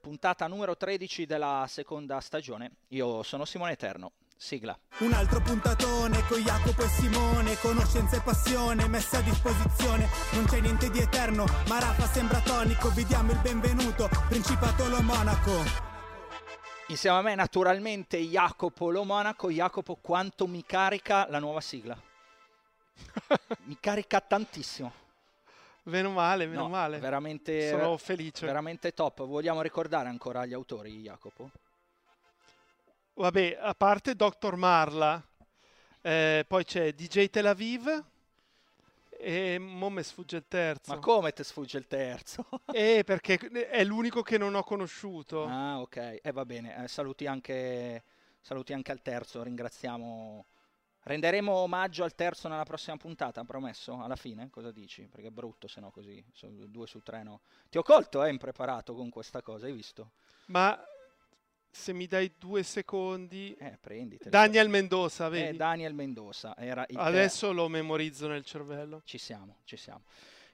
puntata numero 13 della seconda stagione. Io sono Simone Eterno. Sigla. Un altro puntatone con Jacopo e Simone, conoscenza e passione messa a disposizione. Non c'è niente di eterno, ma Rafa sembra tonico. Vi diamo il benvenuto, Principato Lo Monaco. Insieme a me naturalmente Jacopo Lo Monaco. Jacopo, quanto mi carica la nuova sigla? mi carica tantissimo. Meno male, meno No, male. Veramente, Sono felice. veramente top. Vogliamo ricordare ancora gli autori, Jacopo? Vabbè, a parte Dr. Marla, eh, poi c'è DJ Tel Aviv e mo me sfugge il terzo. Ma come ti sfugge il terzo? Eh, perché è l'unico che non ho conosciuto. ah, ok. E va bene. Eh, saluti, anche, saluti anche al terzo. Ringraziamo. Renderemo omaggio al terzo nella prossima puntata, promesso? Alla fine? Cosa dici? Perché è brutto se no così. Due su tre no. Ti ho colto, eh, impreparato con questa cosa, hai visto? Ma se mi dai due secondi... Eh, prenditeli. Daniel Mendoza, Eh, vedi? Daniel Mendoza. Era il ter- Adesso lo memorizzo nel cervello. Ci siamo, ci siamo.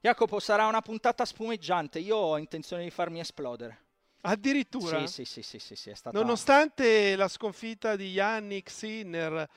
Jacopo, sarà una puntata spumeggiante. Io ho intenzione di farmi esplodere. Addirittura, Sì, sì, sì, sì, sì, sì, è stata... nonostante la sconfitta di Yannick Sinner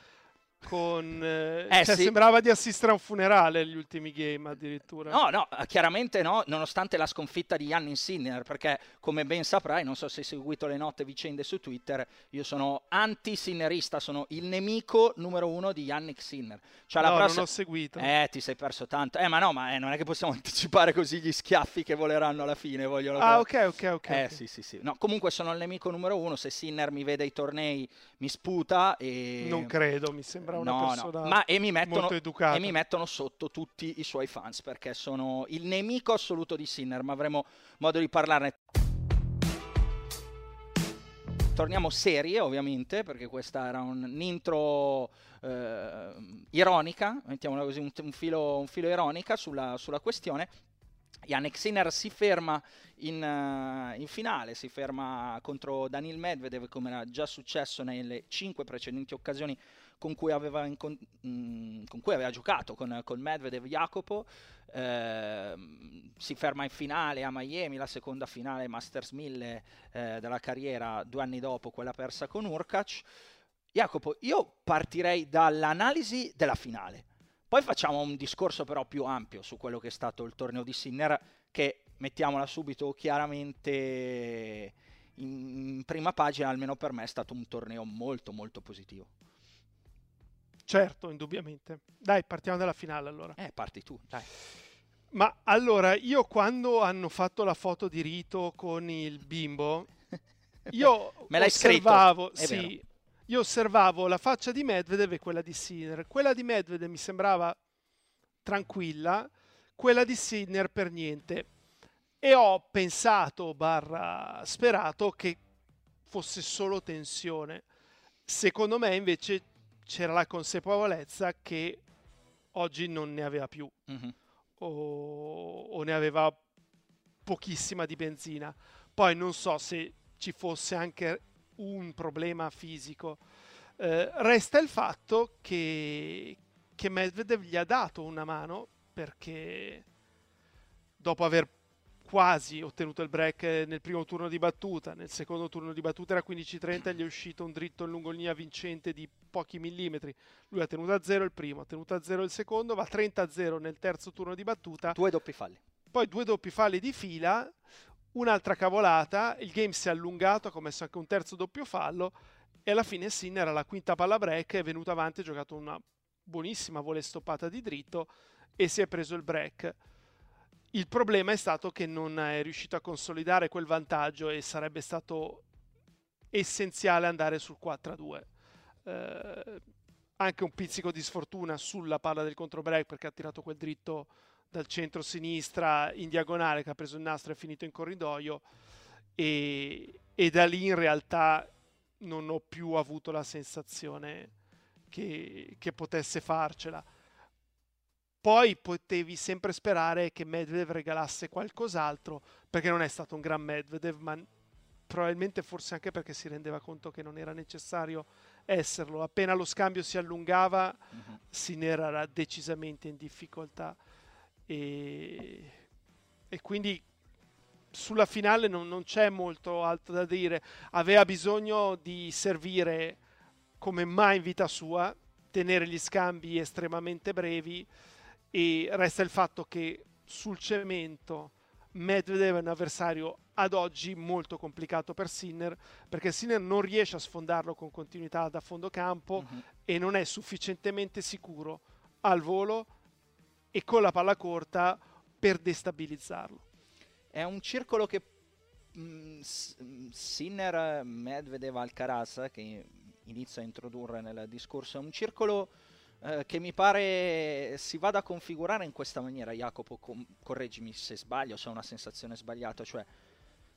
con... eh, Eh, cioè, sì. sembrava di assistere a un funerale agli ultimi game addirittura. No, no, eh, chiaramente no, nonostante la sconfitta di Jannin Sinner, perché come ben saprai, non so se hai seguito le note vicende su Twitter, io sono anti-sinnerista, sono il nemico numero uno di Yannick Sinner. Cioè, la No, prossima- non ho seguito. Eh, ti sei perso tanto. Eh, ma no, ma eh, non è che possiamo anticipare così gli schiaffi che voleranno alla fine, vogliono Ah, ok, ok, ok. Eh sì, sì, sì. No, comunque sono il nemico numero uno. Se Sinner mi vede ai tornei, mi sputa e. Non credo, mi sembra una No, no. persona Ma e mi, mettono, molto educata. e mi mettono sotto tutti i suoi fans perché sono il nemico assoluto di Sinner, ma avremo modo di parlarne. Torniamo serie, ovviamente, perché questa era un- un'intro eh, ironica, mettiamola così, un, un filo, un filo ironica sulla, sulla questione. Yannick Sinner si ferma in, eh, in finale, si ferma contro Daniil Medvedev come era già successo nelle cinque precedenti occasioni con cui aveva, incon- mm, con cui aveva giocato con, con Medvedev Jacopo. Ehm, si ferma in finale a Miami, la seconda finale Masters 1000 eh, della carriera due anni dopo quella persa con Urkac. Jacopo, io partirei dall'analisi della finale. Poi facciamo un discorso però più ampio su quello che è stato il torneo di Sinner, che mettiamola subito chiaramente in prima pagina, almeno per me è stato un torneo molto molto positivo. Certo, indubbiamente. Dai, partiamo dalla finale allora. Eh, parti tu, dai. Ma allora, io quando hanno fatto la foto di Rito con il bimbo, io Me l'hai scritto, osservavo, vero. sì, io osservavo la faccia di Medvedev e quella di Sinner. Quella di Medvedev mi sembrava tranquilla, quella di Sinner per niente. E ho pensato, barra sperato, che fosse solo tensione. Secondo me invece c'era la consapevolezza che oggi non ne aveva più Mhm. o, o ne aveva pochissima di benzina. Poi non so se ci fosse anche un problema fisico. Eh, resta il fatto che, che Medvedev gli ha dato una mano perché dopo aver quasi ottenuto il break nel primo turno di battuta, nel secondo turno di battuta era 15-30, gli è uscito un dritto in lungolinea vincente di pochi millimetri. Lui ha tenuto a zero il primo, ha tenuto a zero il secondo, va 30-0 nel terzo turno di battuta. Due doppi falli. poi due doppi falli di fila, un'altra cavolata, il game si è allungato, ha commesso anche un terzo doppio fallo e alla fine Sinner alla quinta palla break è venuto avanti, ha giocato una buonissima volley stoppata di dritto e si è preso il break. Il problema è stato che non è riuscito a consolidare quel vantaggio e sarebbe stato essenziale andare sul 4-2. Eh, anche un pizzico di sfortuna sulla palla del contro break perché ha tirato quel dritto dal centro-sinistra in diagonale che ha preso il nastro e è finito in corridoio e, e da lì in realtà non ho più avuto la sensazione che, che potesse farcela. Poi potevi sempre sperare che Medvedev regalasse qualcos'altro, perché non è stato un gran Medvedev, ma probabilmente forse anche perché si rendeva conto che non era necessario esserlo. Appena lo scambio si allungava, uh-huh. Sinner era decisamente in difficoltà. E, e quindi sulla finale non, non, c'è molto altro da dire. Aveva bisogno di servire come mai in vita sua, tenere gli scambi estremamente brevi e resta il fatto che sul cemento Medvedev è un avversario ad oggi molto complicato per Sinner perché Sinner non riesce a sfondarlo con continuità da fondo campo uh-huh. e non è sufficientemente sicuro al volo e con la palla corta per destabilizzarlo. È un circolo che mh, mm, mm, Sinner, Medvedev, Alcaraz che inizia a introdurre nel discorso, è un circolo eh, che mi pare si vada a configurare in questa maniera, Jacopo, com- correggimi se sbaglio, se ho una sensazione sbagliata, cioè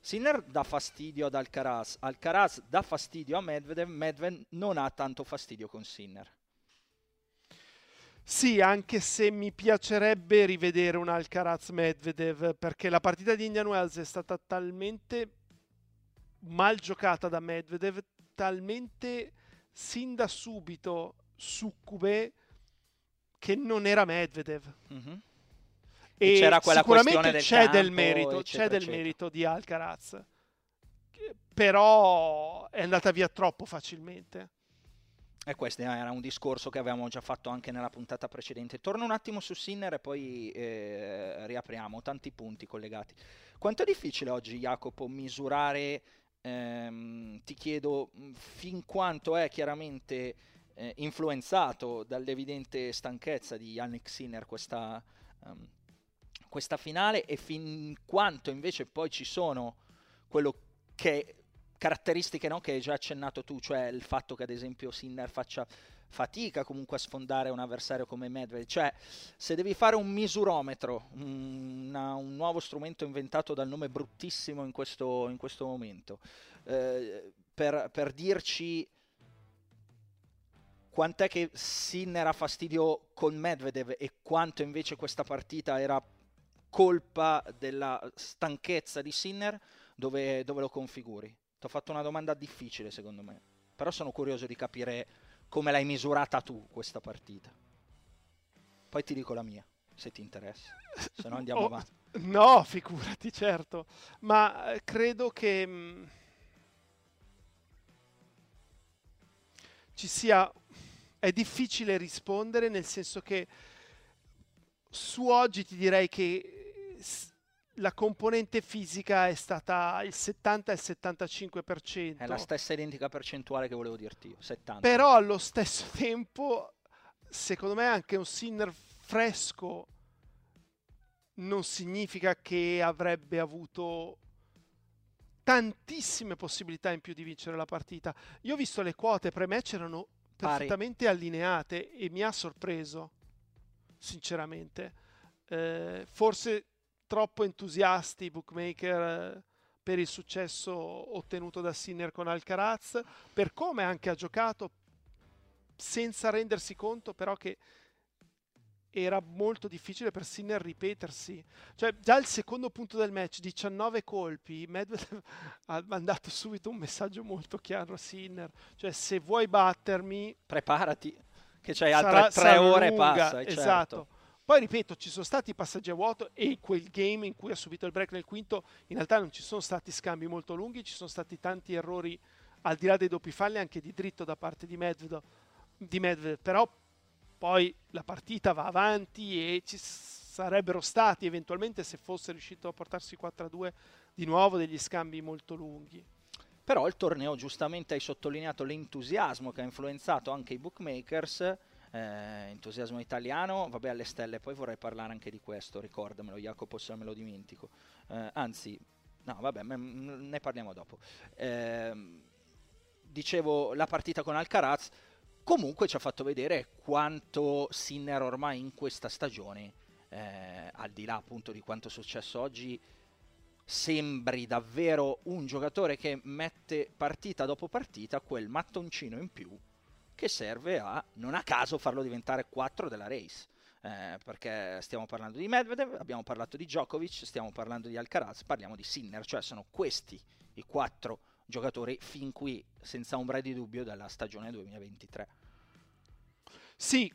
Sinner dà fastidio ad Alcaraz, Alcaraz dà fastidio a Medvedev, Medvedev non ha tanto fastidio con Sinner. Sì, anche se mi piacerebbe rivedere un Alcaraz Medvedev perché la partita di Indian Wells è stata talmente mal giocata da Medvedev, talmente sin da subito succube che non era Medvedev. Mm-hmm. E, c'era quella sicuramente del c'è, campo, del merito, eccetera, c'è del eccetera. merito di Alcaraz, però è andata via troppo facilmente. E questo era un discorso che avevamo già fatto anche nella puntata precedente. Torno un attimo su Sinner e poi eh, riapriamo tanti punti collegati. Quanto è difficile oggi, Jacopo, misurare, ehm, ti chiedo, fin quanto è chiaramente eh, influenzato dall'evidente stanchezza di Yannick Sinner questa, um, questa finale e fin quanto invece poi ci sono quello che caratteristiche no, che hai già accennato tu, cioè il fatto che ad esempio Sinner faccia fatica comunque a sfondare un avversario come Medvedev, cioè se devi fare un misurometro, una, un nuovo strumento inventato dal nome bruttissimo in questo, in questo momento, eh, per, per dirci quant'è che Sinner ha fastidio con Medvedev e quanto invece questa partita era colpa della stanchezza di Sinner, dove, dove lo configuri? Ti ho fatto una domanda difficile secondo me, però sono curioso di capire come l'hai misurata tu questa partita. Poi ti dico la mia, se ti interessa, se no andiamo oh, avanti. No, figurati, certo, ma eh, credo che... Mm, ci sia è difficile rispondere nel senso che su oggi ti direi che la componente fisica è stata il 70 e il 75%. È la stessa identica percentuale che volevo dirti io, 70. Però allo stesso tempo, secondo me anche un Sinner fresco non significa che avrebbe avuto tantissime possibilità in più di vincere la partita. Io ho visto le quote pre-match erano perfettamente Pari. allineate e mi ha sorpreso, sinceramente. Eh, forse troppo entusiasti i bookmaker eh, per il successo ottenuto da Sinner con Alcaraz, per come anche ha giocato senza rendersi conto però che era molto difficile per Sinner ripetersi. Cioè, già il secondo punto del match, 19 colpi, Medvedev ha mandato subito un messaggio molto chiaro a Sinner. Cioè, se vuoi battermi... Preparati, che c'hai altre tre ore e passa. Certo. Esatto. Certo. Poi ripeto, ci sono stati passaggi a vuoto e quel game in cui ha subito il break nel quinto, in realtà non ci sono stati scambi molto lunghi, ci sono stati tanti errori al di là dei doppi falli anche di dritto da parte di Medvedev, di Medvedev però poi la partita va avanti e ci, sarebbero stati eventualmente se fosse riuscito a portarsi 4-2 di nuovo degli scambi molto lunghi. Però il torneo, giustamente hai sottolineato l'entusiasmo che ha influenzato anche i bookmakers, eh, entusiasmo italiano, vabbè alle stelle, poi vorrei parlare anche di questo, ricordamelo Jacopo se me lo dimentico. Eh, anzi, no vabbè, ne parliamo dopo. Eh, dicevo, la partita con Alcaraz comunque ci ha fatto vedere quanto Sinner ormai in questa stagione, eh, al di là appunto di quanto è successo oggi, sembri davvero un giocatore che mette partita dopo partita quel mattoncino in più che serve a, non a caso, farlo diventare 4 della race. Eh, perché stiamo parlando di Medvedev, abbiamo parlato di Djokovic, stiamo parlando di Alcaraz, parliamo di Sinner, cioè sono questi i quattro giocatori fin qui senza ombra di dubbio della stagione 2023. Sì,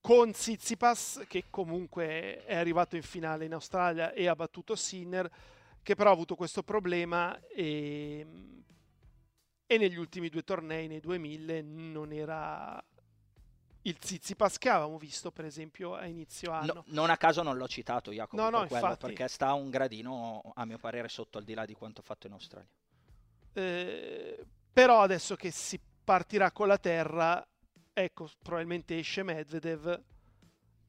con Tsitsipas che comunque è arrivato in finale in Australia e ha battuto Sinner che però ha avuto questo problema e, e negli ultimi due tornei, nei 2000, non era il Zizipas che avevamo visto per esempio a inizio anno. No, non a caso non l'ho citato Jacopo no, no, quello, infatti. perché sta un gradino a mio parere sotto al di là di quanto fatto in Australia. Eh, però adesso che si partirà con la terra, ecco, probabilmente esce Medvedev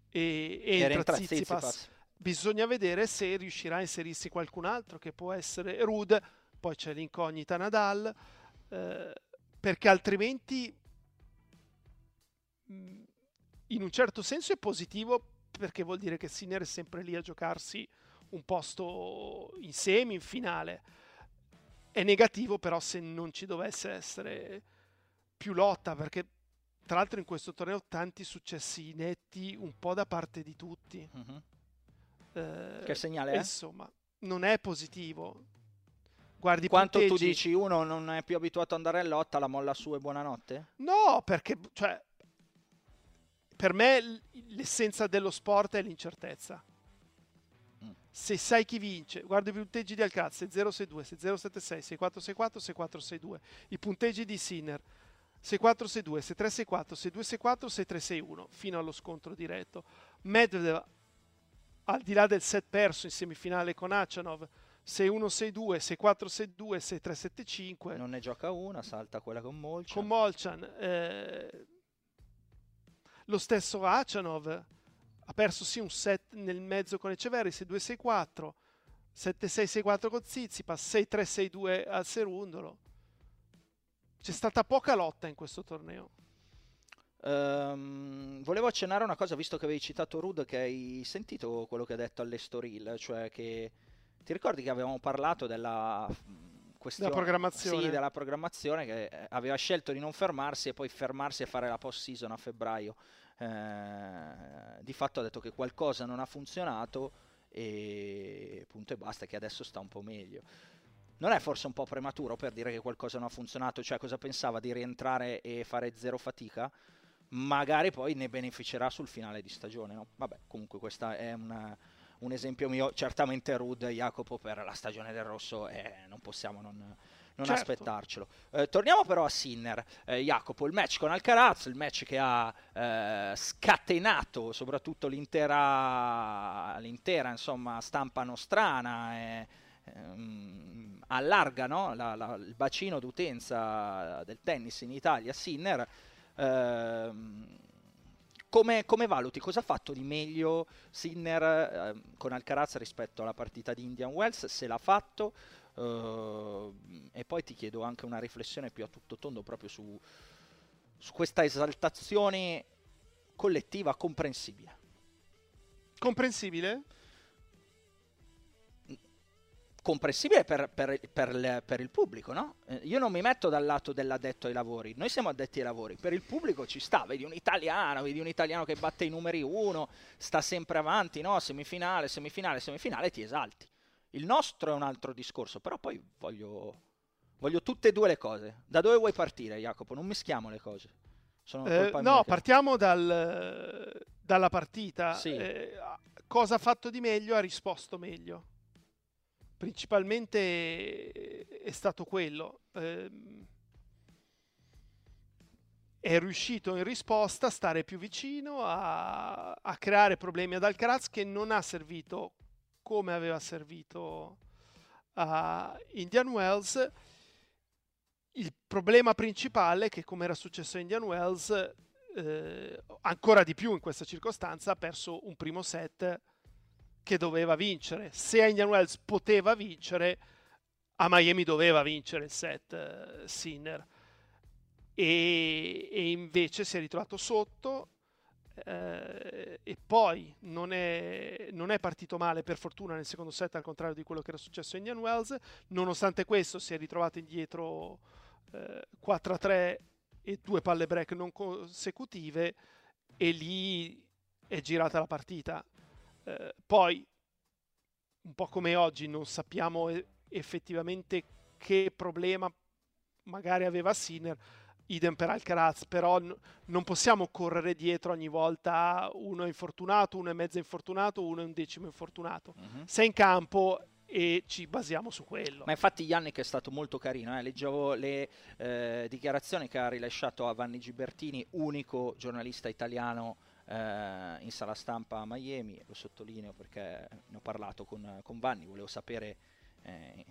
e, e entra. Tsitsipas bisogna vedere se riuscirà a inserirsi qualcun altro che può essere Rude, poi c'è l'incognita Nadal, eh, perché altrimenti mm, in un certo senso è positivo perché vuol dire che Sinner è sempre lì a giocarsi un posto in semi, in finale. È negativo però se non ci dovesse essere più lotta perché tra l'altro in questo torneo tanti successi netti un po' da parte di tutti. Uh-huh. Eh, che segnale è? Insomma, non è positivo. Guardi Quanto punteggi. tu dici uno non è più abituato ad andare in lotta, la molla su e buonanotte? No, perché cioè, per me l'essenza dello sport è l'incertezza. Se sai chi vince, guarda i punteggi di Alcaz, 062, 6076, 6464, 6462. I punteggi di Sinner, 6462, 6364, 6264, 6361, fino allo scontro diretto. Medvedev al di là del set perso in semifinale con Achanov 6-1-6-2, 6-4-6-2, 6-3-7-5. Non ne gioca una, salta quella con Molchan. Con Molchan. Eh, lo stesso Achanov ha perso sì un set nel mezzo con Eceverri, 6-2-6-4, 7-6-6-4 con Zizipas, 6-3-6-2 al Serundolo. C'è stata poca lotta in questo torneo. Um, volevo accennare una cosa, visto che avevi citato Rud, che hai sentito quello che ha detto all'Estoril, cioè che ti ricordi che avevamo parlato della questione della programmazione. Sì, della programmazione che aveva scelto di non fermarsi e poi fermarsi e fare la post season a febbraio. Eh, di fatto ha detto che qualcosa non ha funzionato e punto e basta, che adesso sta un po' meglio. Non è forse un po' prematuro per dire che qualcosa non ha funzionato? Cioè, cosa pensava di rientrare e fare zero fatica? magari poi ne beneficerà sul finale di stagione. No? Vabbè, comunque questo è una, un esempio mio, certamente Rud Jacopo per la stagione del rosso e non possiamo non, non certo. aspettarcelo. Eh, torniamo però a Sinner, eh, Jacopo, il match con Alcaraz, il match che ha eh, scatenato soprattutto l'intera, l'intera insomma, stampa nostrana. E, ehm, allarga no? la, la, il bacino d'utenza del tennis in Italia, Sinner Ehm, come, come, valuti? Cosa ha fatto di meglio Sinner eh, con Alcaraz rispetto alla partita di Indian Wells? Se l'ha fatto? Uh, e poi ti chiedo anche una riflessione più a tutto tondo proprio su, su questa esaltazione collettiva comprensibile. Comprensibile? comprensibile per, per, per, per, il pubblico, no? Eh, io non mi metto dal lato dell'addetto ai lavori, noi siamo addetti ai lavori, per il pubblico ci sta, vedi un italiano, vedi un italiano che batte i numeri uno, sta sempre avanti, no? Semifinale, semifinale, semifinale, ti esalti. Il nostro è un altro discorso, però poi voglio, voglio tutte e due le cose. Da dove vuoi partire, Jacopo? Non mischiamo le cose. Eh, no, che... partiamo dal, dalla partita. Sì. Eh, cosa ha fatto di meglio? Ha risposto meglio principalmente è stato quello. Eh, è riuscito in risposta a stare più vicino, a, a creare problemi ad Alcaraz che non ha servito come aveva servito a Indian Wells. Il problema principale è che, come era successo a Indian Wells, eh, ancora di più in questa circostanza, ha perso un primo set che doveva vincere. Se a Indian Wells poteva vincere, a Miami doveva vincere il set eh, Sinner e, e invece si è ritrovato sotto eh, e poi non è, non è, partito male per fortuna nel secondo set al contrario di quello che era successo a Indian Wells. Nonostante questo si è ritrovato indietro eh, 4 a 3 e due palle break non consecutive e lì è girata la partita. Eh, poi un po' come oggi non sappiamo effettivamente che problema magari aveva Sinner idem per Alcaraz, però n- non possiamo correre dietro ogni volta uno è infortunato, uno è mezzo infortunato, uno è un decimo infortunato. Uh-huh. Sei in campo e ci basiamo su quello. Ma infatti Yannick è stato molto carino, eh? leggevo le eh, dichiarazioni che ha rilasciato a Vanni Gibertini, unico giornalista italiano eh, in sala stampa a Miami, lo sottolineo perché ne ho parlato con, con Vanni, volevo sapere eh,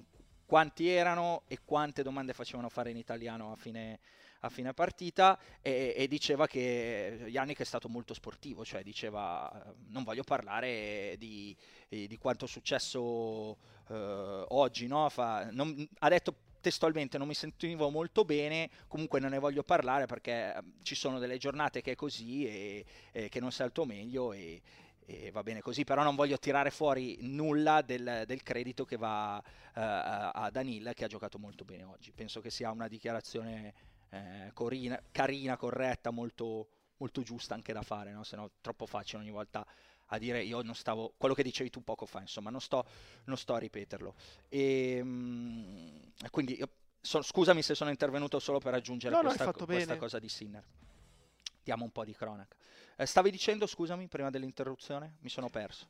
quanti erano e quante domande facevano fare in italiano a fine, a fine partita e, e, diceva che Yannick è stato molto sportivo, cioè diceva non voglio parlare di, di quanto è successo eh, oggi, no? Fa, non, ha detto testualmente non mi sentivo molto bene, comunque non ne voglio parlare perché ci sono delle giornate che è così e, e che non sei al tuo meglio e, e va bene così, però non voglio tirare fuori nulla del, del credito che va uh, a Danil che ha giocato molto bene oggi. Penso che sia una dichiarazione eh, corina, carina, corretta, molto, molto, giusta anche da fare, no? se no troppo facile ogni volta a dire io non stavo, quello che dicevi tu poco fa, insomma, non sto, non sto a ripeterlo. E, mh, quindi io, so, scusami se sono intervenuto solo per aggiungere no, questa, no, questa cosa di Sinner. Diamo un po' di cronaca. Eh, stavi dicendo, scusami, prima dell'interruzione? Mi sono perso.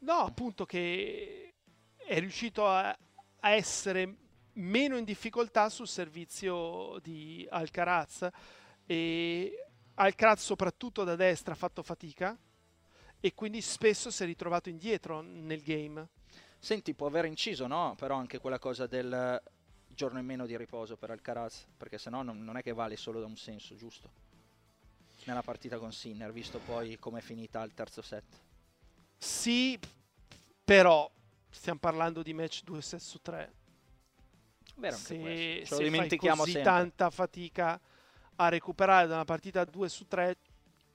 No, appunto che è riuscito a, a essere meno in difficoltà sul servizio di Alcaraz e Alcaraz soprattutto da destra ha fatto fatica e quindi spesso si è ritrovato indietro nel game. Senti, può aver inciso, no? Però anche quella cosa del giorno in meno di riposo per Alcaraz, perché sennò non, non è che vale solo da un senso, giusto? Nella partita con Sinner, visto poi come è finita il terzo set. Sì, però stiamo parlando di match 2 set su 3 Vero se, se dimentichiamo così sempre. tanta fatica a recuperare da una partita 2 su 3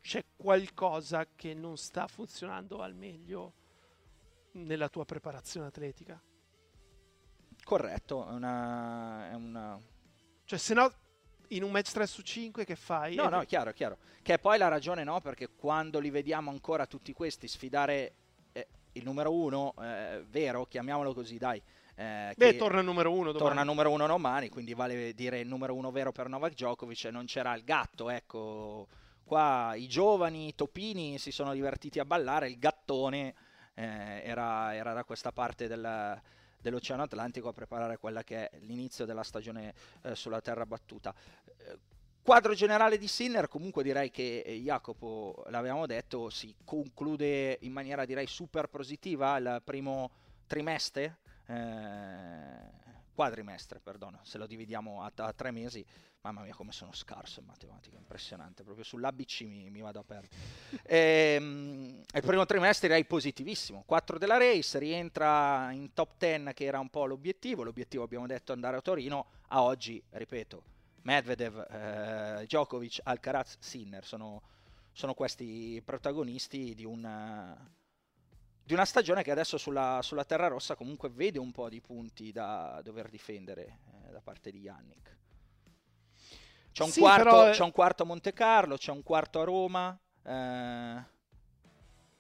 c'è qualcosa che non sta funzionando al meglio nella tua preparazione atletica. Corretto, è una, è una... Cioè se no in un match 3 su 5 che fai? No, no, chiaro, chiaro. Che è poi la ragione no, perché quando li vediamo ancora tutti questi sfidare eh, il numero 1, eh, vero, chiamiamolo così, dai, eh, Beh, torna numero uno domani. Torna numero uno domani, quindi vale dire il numero uno vero per Novak Djokovic. Non c'era il gatto, ecco. Qua i giovani, i topini si sono divertiti a ballare, il gattone eh, era, era, da questa parte del, dell'Oceano Atlantico a preparare quella che è l'inizio della stagione eh, sulla terra battuta. Eh, quadro generale di Sinner, comunque direi che eh, Jacopo, l'avevamo detto, si conclude in maniera direi super positiva il primo trimestre eh, quadrimestre, perdono, se lo dividiamo a, a, tre mesi, mamma mia come sono scarso in matematica, impressionante, proprio sull'ABC mi, mi vado a perdere. e, ehm, il primo trimestre direi positivissimo, 4 della race, rientra in top 10 che era un po' l'obiettivo, l'obiettivo abbiamo detto andare a Torino, a oggi, ripeto, Medvedev, eh, Djokovic, Alcaraz, Sinner sono, sono questi protagonisti di un di una stagione che adesso sulla, sulla, Terra Rossa comunque vede un po' di punti da dover difendere eh, da parte di Yannick. C'è un, sì, quarto, però... c'è un, quarto, a Monte Carlo, c'è un quarto a Roma. Eh...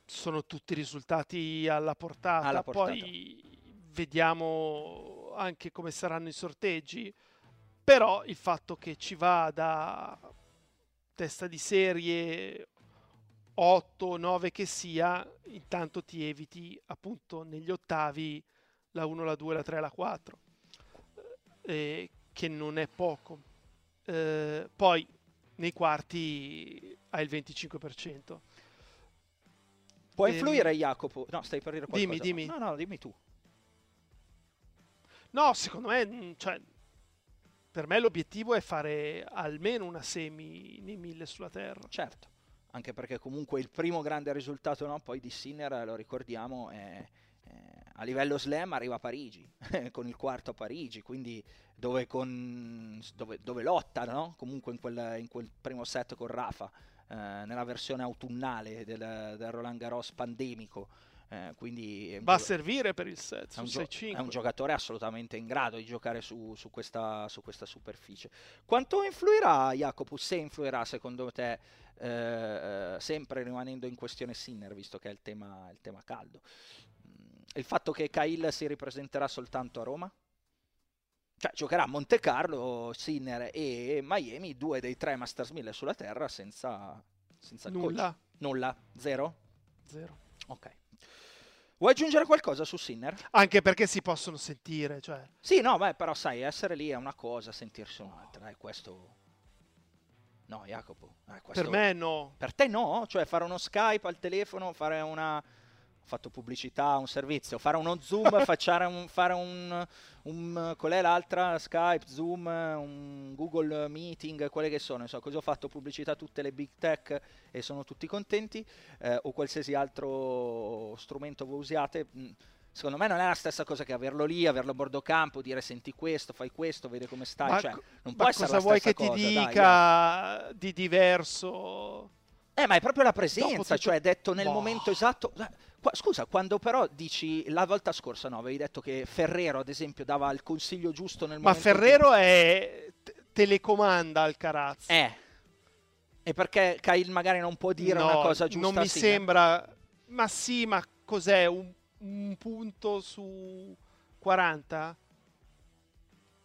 Sono tutti risultati alla portata. alla portata. Poi vediamo anche come saranno i sorteggi. Però il fatto che ci va da testa di serie 8, 9 che sia, intanto ti eviti appunto negli ottavi la 1, la 2, la 3, la 4, eh, che non è poco. Eh, poi nei quarti ha il 25%. Può Ehm, influire Jacopo? No, stai per dire qualcosa. dimmi, dimmi. No, no, dimmi tu. No, secondo me, mh, cioè, per me l'obiettivo è fare almeno una semi nei 1000 sulla Terra. Certo, anche perché comunque il primo grande risultato no, poi di Sinner, lo ricordiamo, è, è- a livello slam arriva a Parigi, con il quarto a Parigi, quindi dove, con, dove, dove lotta no? comunque in quel, in quel primo set con Rafa, eh, nella versione autunnale del, del Roland Garros pandemico. Eh, quindi Va a servire per il set, è un, gio- 6-5. è un giocatore assolutamente in grado di giocare su, su questa, su questa superficie. Quanto influirà Jacopo? Se influirà secondo te, eh, eh, sempre rimanendo in questione Sinner, visto che è il tema, il tema caldo, Mm, il fatto che Cahill si ripresenterà soltanto a Roma? Cioè giocherà a Monte Carlo, Sinner e Miami, due dei tre Masters 1000 sulla terra senza, senza il coach. Nulla. Nulla? Zero? Zero. Ok. Vuoi aggiungere qualcosa su Sinner? Anche perché si possono sentire, cioè, Sì, no, beh, però sai, essere lì è una cosa, sentirsi un'altra, eh, questo... No, Jacopo, eh, questo- per me no. Per te no? Cioè fare uno Skype al telefono, fare una... Fatto pubblicità a un servizio, fare uno Zoom, facciare un, fare un, un... Qual è l'altra? Skype, Zoom, un Google Meeting, quelle che sono, insomma, così ho fatto pubblicità a tutte le big tech e sono tutti contenti, eh, o qualsiasi altro strumento voi usiate. Secondo me non è la stessa cosa che averlo lì, averlo a bordo campo, dire senti questo, fai questo, vedi come stai. Ma, cioè, non può essere cosa la vuoi che ti cosa, dai, dai. dica di diverso? Eh, ma è proprio la presenza, cioè detto nel Boh. momento esatto. Eh, qua- scusa, quando però dici la volta scorsa, no, avevi detto che Ferrero, ad esempio, dava il consiglio giusto nel Ma momento. Ferrero è te- telecomanda al Carazzo. Eh. E perché Kyle magari non può dire No, una cosa giusta? Non mi sì, eh? sembra. Ma sì, ma cos'è? Un, un punto su 40?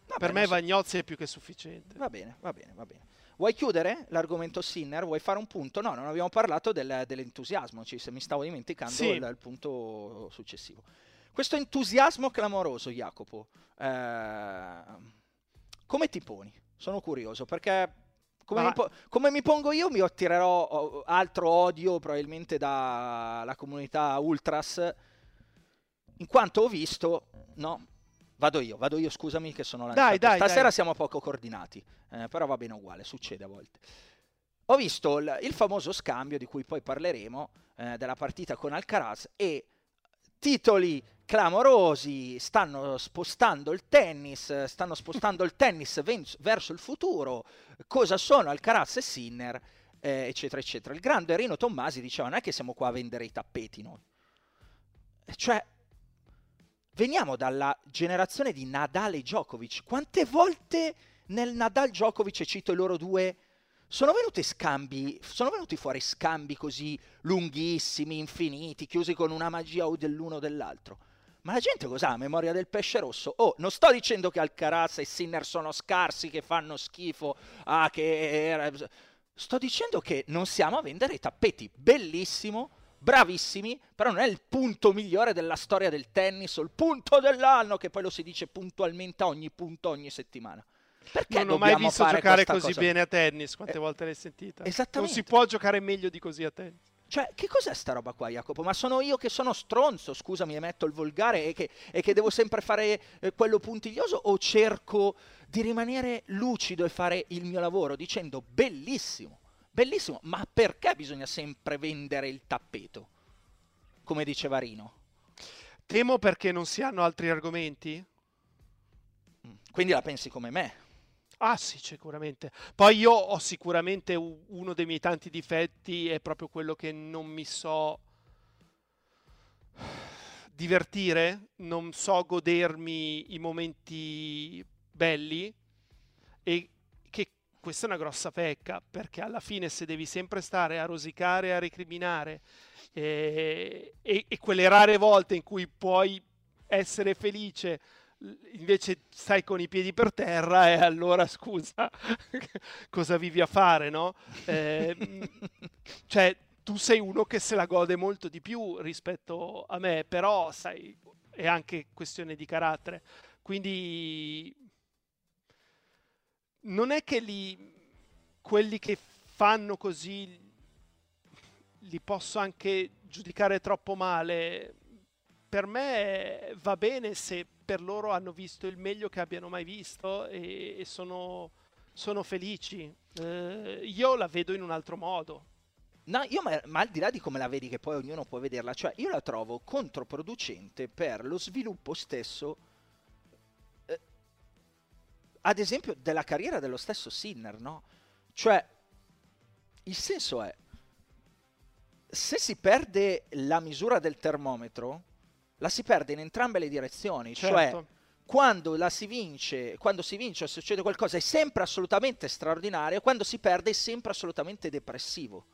Vabbè, per me so. Vagnozzi è più che sufficiente. Va bene, va bene, va bene. Vuoi chiudere l'argomento Sinner? Vuoi fare un punto? No, non abbiamo parlato del- dell'entusiasmo, ci, se mi stavo dimenticando Sì. il, il punto successivo. Questo entusiasmo clamoroso, Jacopo, eh, come ti poni? Sono curioso perché come, Ma- mi, po- come mi pongo io mi attirerò altro odio probabilmente dalla comunità ultras, in quanto ho visto, no? Vado io, vado io, scusami che sono lanciato. dai, Stasera dai. siamo poco coordinati, eh, però va bene uguale, succede a volte. Ho visto il, il famoso scambio di cui poi parleremo eh, della partita con Alcaraz e titoli clamorosi, stanno spostando il tennis, stanno spostando il tennis ven- verso il futuro, cosa sono Alcaraz e Sinner, eh, eccetera, eccetera. Il grande Rino Tommasi diceva non è che siamo qua a vendere i tappeti noi, cioè veniamo dalla generazione di Nadal e Djokovic. Quante volte nel Nadal Djokovic, e cito i loro due, sono venuti scambi, sono venuti fuori scambi così lunghissimi, infiniti, chiusi con una magia o dell'uno o dell'altro. Ma la gente cos'ha? a Memoria del pesce rosso? Oh, non sto dicendo che Alcaraz e Sinner sono scarsi, che fanno schifo, ah, che... Sto dicendo che non siamo a vendere i tappeti. Bellissimo, bravissimi, però non è il punto migliore della storia del tennis o il punto dell'anno, che poi lo si dice puntualmente a ogni punto ogni settimana. Perché non ho mai visto giocare così cosa? bene a tennis. Quante Eh, volte l'hai sentita? esattamente. Non si può giocare meglio di così a tennis. Cioè, che cos'è sta roba qua, Jacopo? Ma sono io che sono stronzo, scusami, emetto il volgare e che, e che devo sempre fare eh, quello puntiglioso o cerco di rimanere lucido e fare il mio lavoro dicendo bellissimo, bellissimo, ma perché bisogna sempre vendere il tappeto? Come diceva Rino. Temo perché non si hanno altri argomenti. Mm. Quindi la pensi come me. Ah sì, sicuramente. Poi io ho sicuramente uno dei miei tanti difetti è proprio quello che non mi so divertire, non so godermi i momenti belli e questa è una grossa pecca perché alla fine se devi sempre stare a rosicare, a recriminare e, e- e quelle rare volte in cui puoi essere felice invece stai con i piedi per terra e allora scusa cosa vivi a fare no? Eh, cioè tu sei uno che se la gode molto di più rispetto a me però sai è anche questione di carattere quindi non è che li quelli che fanno così li posso anche giudicare troppo male. Per me va bene se per loro hanno visto il meglio che abbiano mai visto e, e sono, sono, felici. Eh, io la vedo in un altro modo. No, io ma, ma, al di là di come la vedi, che poi ognuno può vederla, cioè io la trovo controproducente per lo sviluppo stesso, ad esempio, della carriera dello stesso Sinner, no? Cioè, il senso è, se si perde la misura del termometro, la si perde in entrambe le direzioni, cioè certo. cioè quando la si vince, quando si vince o succede qualcosa è sempre assolutamente straordinario, quando si perde è sempre assolutamente depressivo.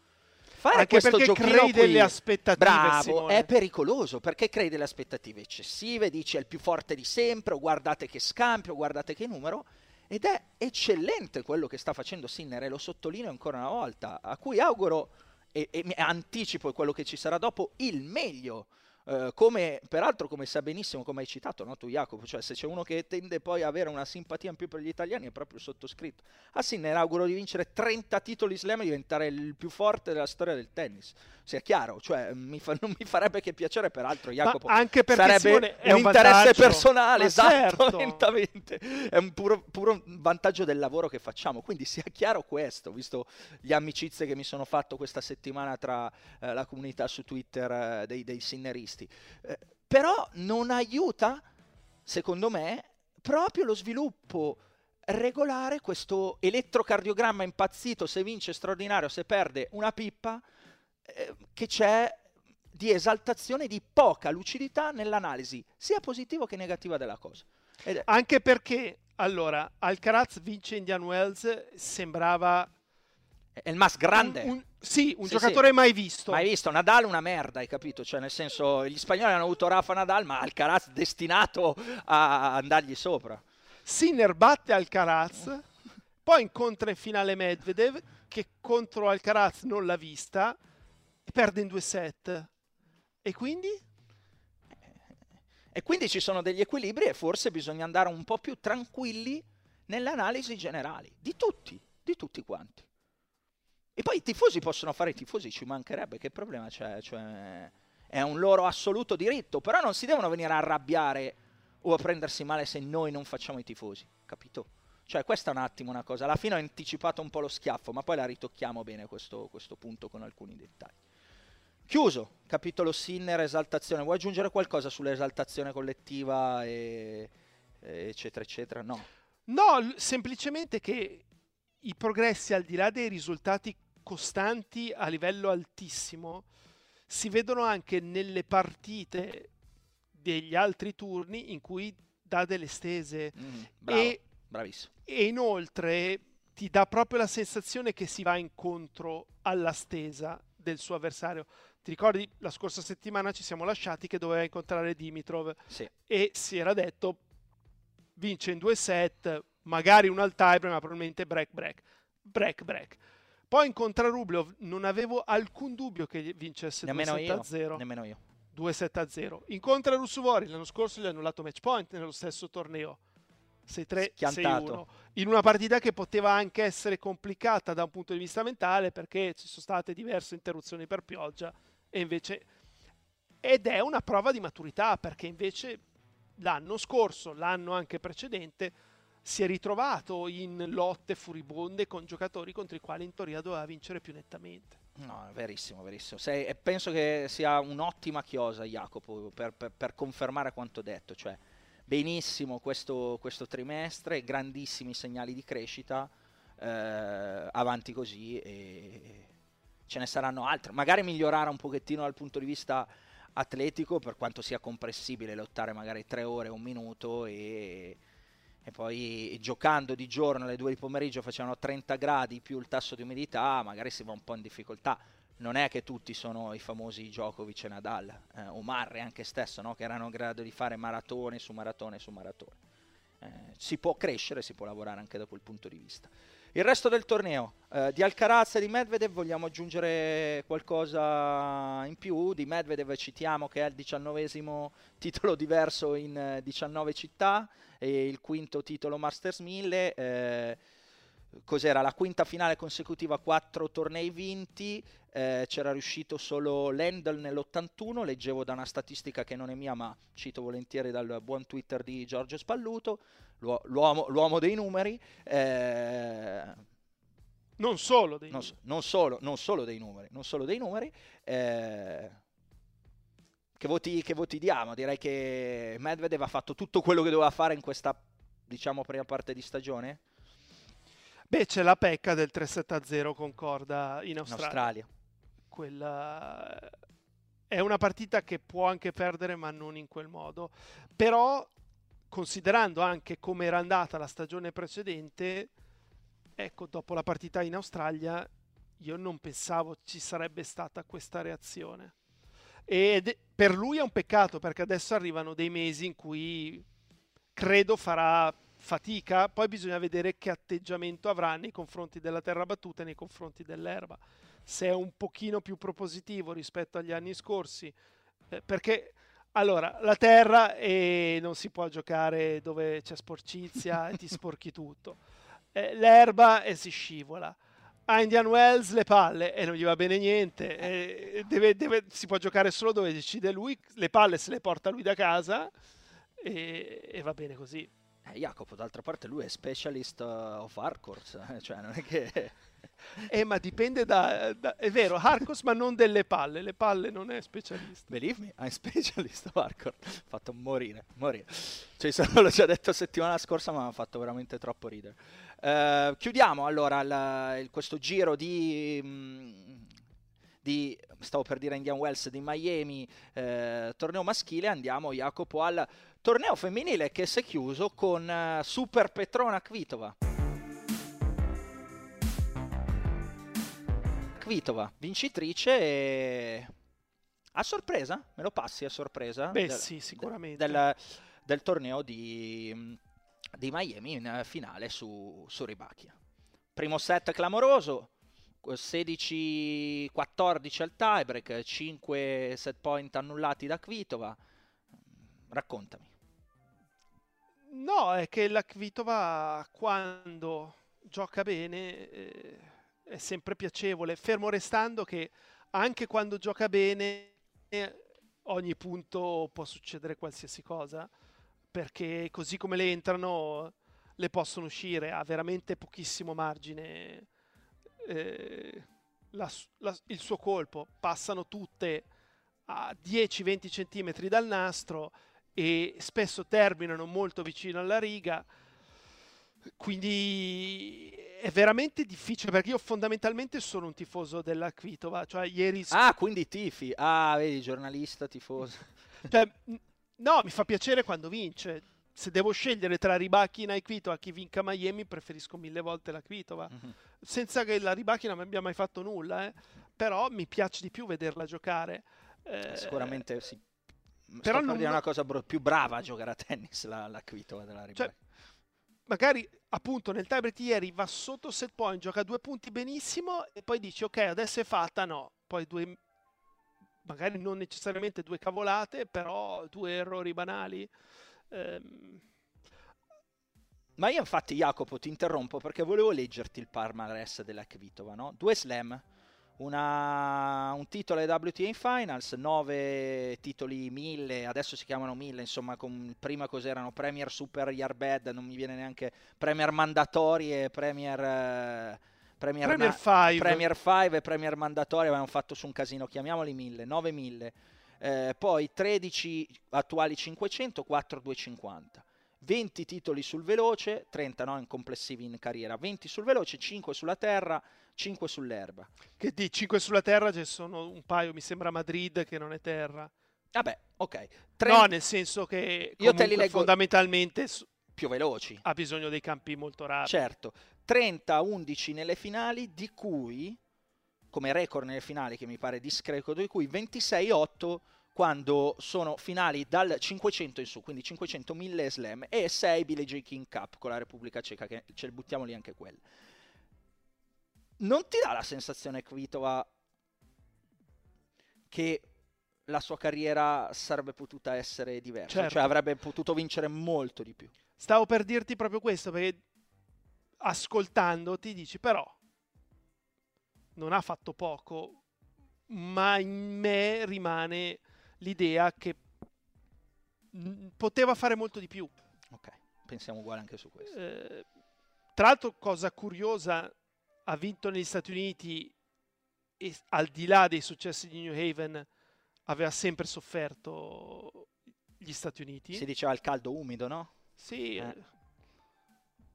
Fare Anche questo perché crei delle aspettative, bravo, Simone. è pericoloso perché crei delle aspettative eccessive, dici è il più forte di sempre, o guardate che scampio, guardate che numero, ed è eccellente quello che sta facendo Sinner e lo sottolineo ancora una volta, a cui auguro e, e anticipo quello che ci sarà dopo, il meglio Uh, come, peraltro, come sa benissimo, come hai citato no, tu Jacopo, cioè se c'è uno che tende poi a avere una simpatia in più per gli italiani è proprio il sottoscritto. Ah sì, ne auguro di vincere 30 titoli slam e diventare il più forte della storia del tennis. Sia chiaro, cioè mi fa, non mi farebbe che piacere, peraltro Jacopo Ma anche perché sarebbe Simone, è un, un interesse personale, esatto, certo. è un puro, puro vantaggio del lavoro che facciamo, quindi sia chiaro questo, visto gli amicizie che mi sono fatto questa settimana tra eh, la comunità su Twitter eh, dei, dei sinneristi questi. Eh, però non aiuta, secondo me, proprio lo sviluppo regolare, questo elettrocardiogramma impazzito, se vince straordinario, se perde una pippa, eh, che c'è di esaltazione, di poca lucidità nell'analisi, sia positiva che negativa della cosa. Ed Anche perché, allora, Alcaraz vince Indian Wells, sembrava è il mas grande. Un, un, sì, un sì, giocatore sì. mai visto. Mai visto. Nadal una merda, hai capito? Cioè, nel senso, gli spagnoli hanno avuto Rafa Nadal, ma Alcaraz destinato a andargli sopra. Sinner batte Alcaraz, poi incontra in finale Medvedev, che contro Alcaraz non l'ha vista, e perde in due set. E quindi? E quindi ci sono degli equilibri e forse bisogna andare un po' più tranquilli nelle analisi generali, di tutti, di tutti quanti. E poi i tifosi possono fare i tifosi, ci mancherebbe, che problema c'è? Cioè, è un loro assoluto diritto, però non si devono venire a arrabbiare o a prendersi male se noi non facciamo i tifosi, capito? Cioè, questa è un attimo una cosa. Alla fine ho anticipato un po' lo schiaffo, ma poi la ritocchiamo bene questo, questo punto con alcuni dettagli. Chiuso, capitolo Sinner, esaltazione. Vuoi aggiungere qualcosa sull'esaltazione collettiva, e, e eccetera, eccetera? No. No, semplicemente che i progressi al di là dei risultati costanti a livello altissimo si vedono anche nelle partite degli altri turni in cui dà delle stese mm, bravo, e, bravissimo. e inoltre ti dà proprio la sensazione che si va incontro alla stesa del suo avversario. Ti ricordi la scorsa settimana ci siamo lasciati che doveva incontrare Dimitrov sì. e si era detto vince in due set, magari un all tiebreak, ma probabilmente break break. Break break. Poi incontra Rublev, non avevo alcun dubbio che vincesse 2-7-0. Nemmeno io. 2-7-0. Incontra Russuvori, l'anno scorso gli ha annullato match point nello stesso torneo. 6-3, 6-1. In una partita che poteva anche essere complicata da un punto di vista mentale perché ci sono state diverse interruzioni per pioggia e invece... Ed è una prova di maturità perché invece l'anno scorso, l'anno anche precedente, si è ritrovato in lotte furibonde con giocatori contro i quali in teoria doveva vincere più nettamente. No, verissimo, verissimo. Sei, penso che sia un'ottima chiosa, Jacopo, per, per, per confermare quanto detto. Cioè, benissimo questo, questo, trimestre, grandissimi segnali di crescita, eh, avanti così e ce ne saranno altri. Magari migliorare un pochettino dal punto di vista atletico, per quanto sia comprensibile lottare magari tre ore, un minuto e e poi giocando di giorno alle 2 di pomeriggio facevano 30 gradi più il tasso di umidità, magari si va un po' in difficoltà. Non è che tutti sono i famosi Djokovic e Nadal, eh, o Marre anche stesso, no? che erano in grado di fare maratone su maratone su maratone. Eh, si può crescere, si può lavorare anche da quel punto di vista. Il resto del torneo, eh, di Alcaraz e di Medvedev vogliamo aggiungere qualcosa in più. Di Medvedev citiamo che è il diciannovesimo titolo diverso in 19 eh, città e il quinto titolo Masters 1000. Eh, cos'era la quinta finale consecutiva, quattro tornei vinti, eh, c'era riuscito solo Lendl nell'81, leggevo da una statistica che non è mia ma cito volentieri dal buon Twitter di Giorgio Spalluto, l'uomo, l'uomo dei numeri. Eh, non solo dei non, numeri. Non solo, non solo dei numeri, non solo dei numeri. Eh, che, voti, che voti diamo? Direi che Medvedev ha fatto tutto quello che doveva fare in questa, diciamo, prima parte di stagione. Beh, c'è la pecca del 3-7-0 con Corda in Australia. In Australia. Quella è una partita che può anche perdere, ma non in quel modo. Però, considerando anche come era andata la stagione precedente, ecco, dopo la partita in Australia, io non pensavo ci sarebbe stata questa reazione. E per lui è un peccato perché adesso arrivano dei mesi in cui credo farà fatica, poi bisogna vedere che atteggiamento avrà nei confronti della terra battuta e nei confronti dell'erba. Se è un pochino più propositivo rispetto agli anni scorsi, eh, perché allora la terra e non si può giocare dove c'è sporcizia e ti sporchi tutto. Eh, l'erba e si scivola. A Indian Wells le palle e non gli va bene niente. Eh, deve, deve, si può giocare solo dove decide lui. Le palle se le porta lui da casa e, e va bene così. Eh, Jacopo, d'altra parte lui è specialist uh, of hardcore, eh, cioè non è che... eh, ma dipende da, da... È vero, hardcore ma non delle palle, le palle non è specialista. Believe me, I'm specialist of hardcore. fatto morire, morire. Cioè, l'ho già detto settimana scorsa, ma mi ha fatto veramente troppo ridere. Uh, chiudiamo allora la, il, questo giro di... Mh, mm, di, stavo per dire Indian Wells di Miami, eh, torneo maschile, andiamo Jacopo al torneo femminile che si è chiuso con uh, Super Petrona Kvitova. Kvitova, vincitrice e... A sorpresa? Me lo passi a sorpresa? Beh del, sì, sicuramente. Del, del torneo di, di, Miami in finale su, su Ribachia. Primo set clamoroso, 16-14 al tiebreak, 5 set point annullati da Kvitova. Raccontami. No, è che la Kvitova quando gioca bene eh, è sempre piacevole, fermo restando che anche quando gioca bene ogni punto può succedere qualsiasi cosa, perché così come le entrano le possono uscire, ha veramente pochissimo margine eh, la, la, il suo colpo, passano tutte a 10-20 cm dal nastro e spesso terminano molto vicino alla riga. Quindi è veramente difficile perché io fondamentalmente sono un tifoso della Kvitova. Cioè, ieri... Ah, quindi tifi. Ah, vedi, giornalista, tifoso. cioè, no, mi fa piacere quando vince. Se devo scegliere tra Ribachina e Kvitova chi vinca Miami, preferisco mille volte la Kvitova. Mm-hmm. Senza che la Ribachina non abbia mai fatto nulla, eh. però mi piace di più vederla giocare. Eh, Sicuramente sì però non dire una cosa bro- più brava a giocare a tennis la, la Kvitova della Ribera. Cioè, magari appunto nel tiebreak ieri va sotto set point, gioca due punti benissimo e poi dici ok adesso è fatta, no, poi due magari non necessariamente due cavolate, però due errori banali. Ehm... Ma io infatti Jacopo ti interrompo perché volevo leggerti il palmarès della Kvitova, no? Due slam, una, un titolo ai WTA in Finals, 9 titoli 1000, adesso si chiamano 1000, insomma, con, prima cos'erano Premier Super Yardbed, non mi viene neanche Premier Mandatori e Premier... Eh, Premier, Premier, 5. Premier 5 e Premier Mandatori avevano fatto su un casino, chiamiamoli 1000, 9 1000, eh, poi 13 attuali 500, 4 250. 20 titoli sul veloce, 30 no, in complessivi in carriera, 20 sul veloce, 5 sulla terra, 5 sull'erba. Che di 5 sulla terra ci sono un paio, mi sembra Madrid che non è terra. Vabbè, ok. 30... No, nel senso che io te li leggo fondamentalmente più veloci. Ha bisogno dei campi molto rapidi. Certo, 30-11 nelle finali, di cui, come record nelle finali che mi pare discreto, di cui 26-8 quando sono finali dal 500 in su, quindi 500 1000 slam e 6 Billie J. King Cup con la Repubblica Ceca, che ce le buttiamo lì anche quelle non ti dà la sensazione Kvitova che la sua carriera sarebbe potuta essere diversa, certo. cioè avrebbe potuto vincere molto di più. Stavo per dirti proprio questo, perché ascoltandoti dici però non ha fatto poco, ma in me rimane l'idea che poteva fare molto di più. Ok, pensiamo uguale anche su questo. Eh, tra l'altro, cosa curiosa, ha vinto negli Stati Uniti e al di là dei successi di New Haven aveva sempre sofferto gli Stati Uniti. Si diceva il caldo umido, no? Sì, eh.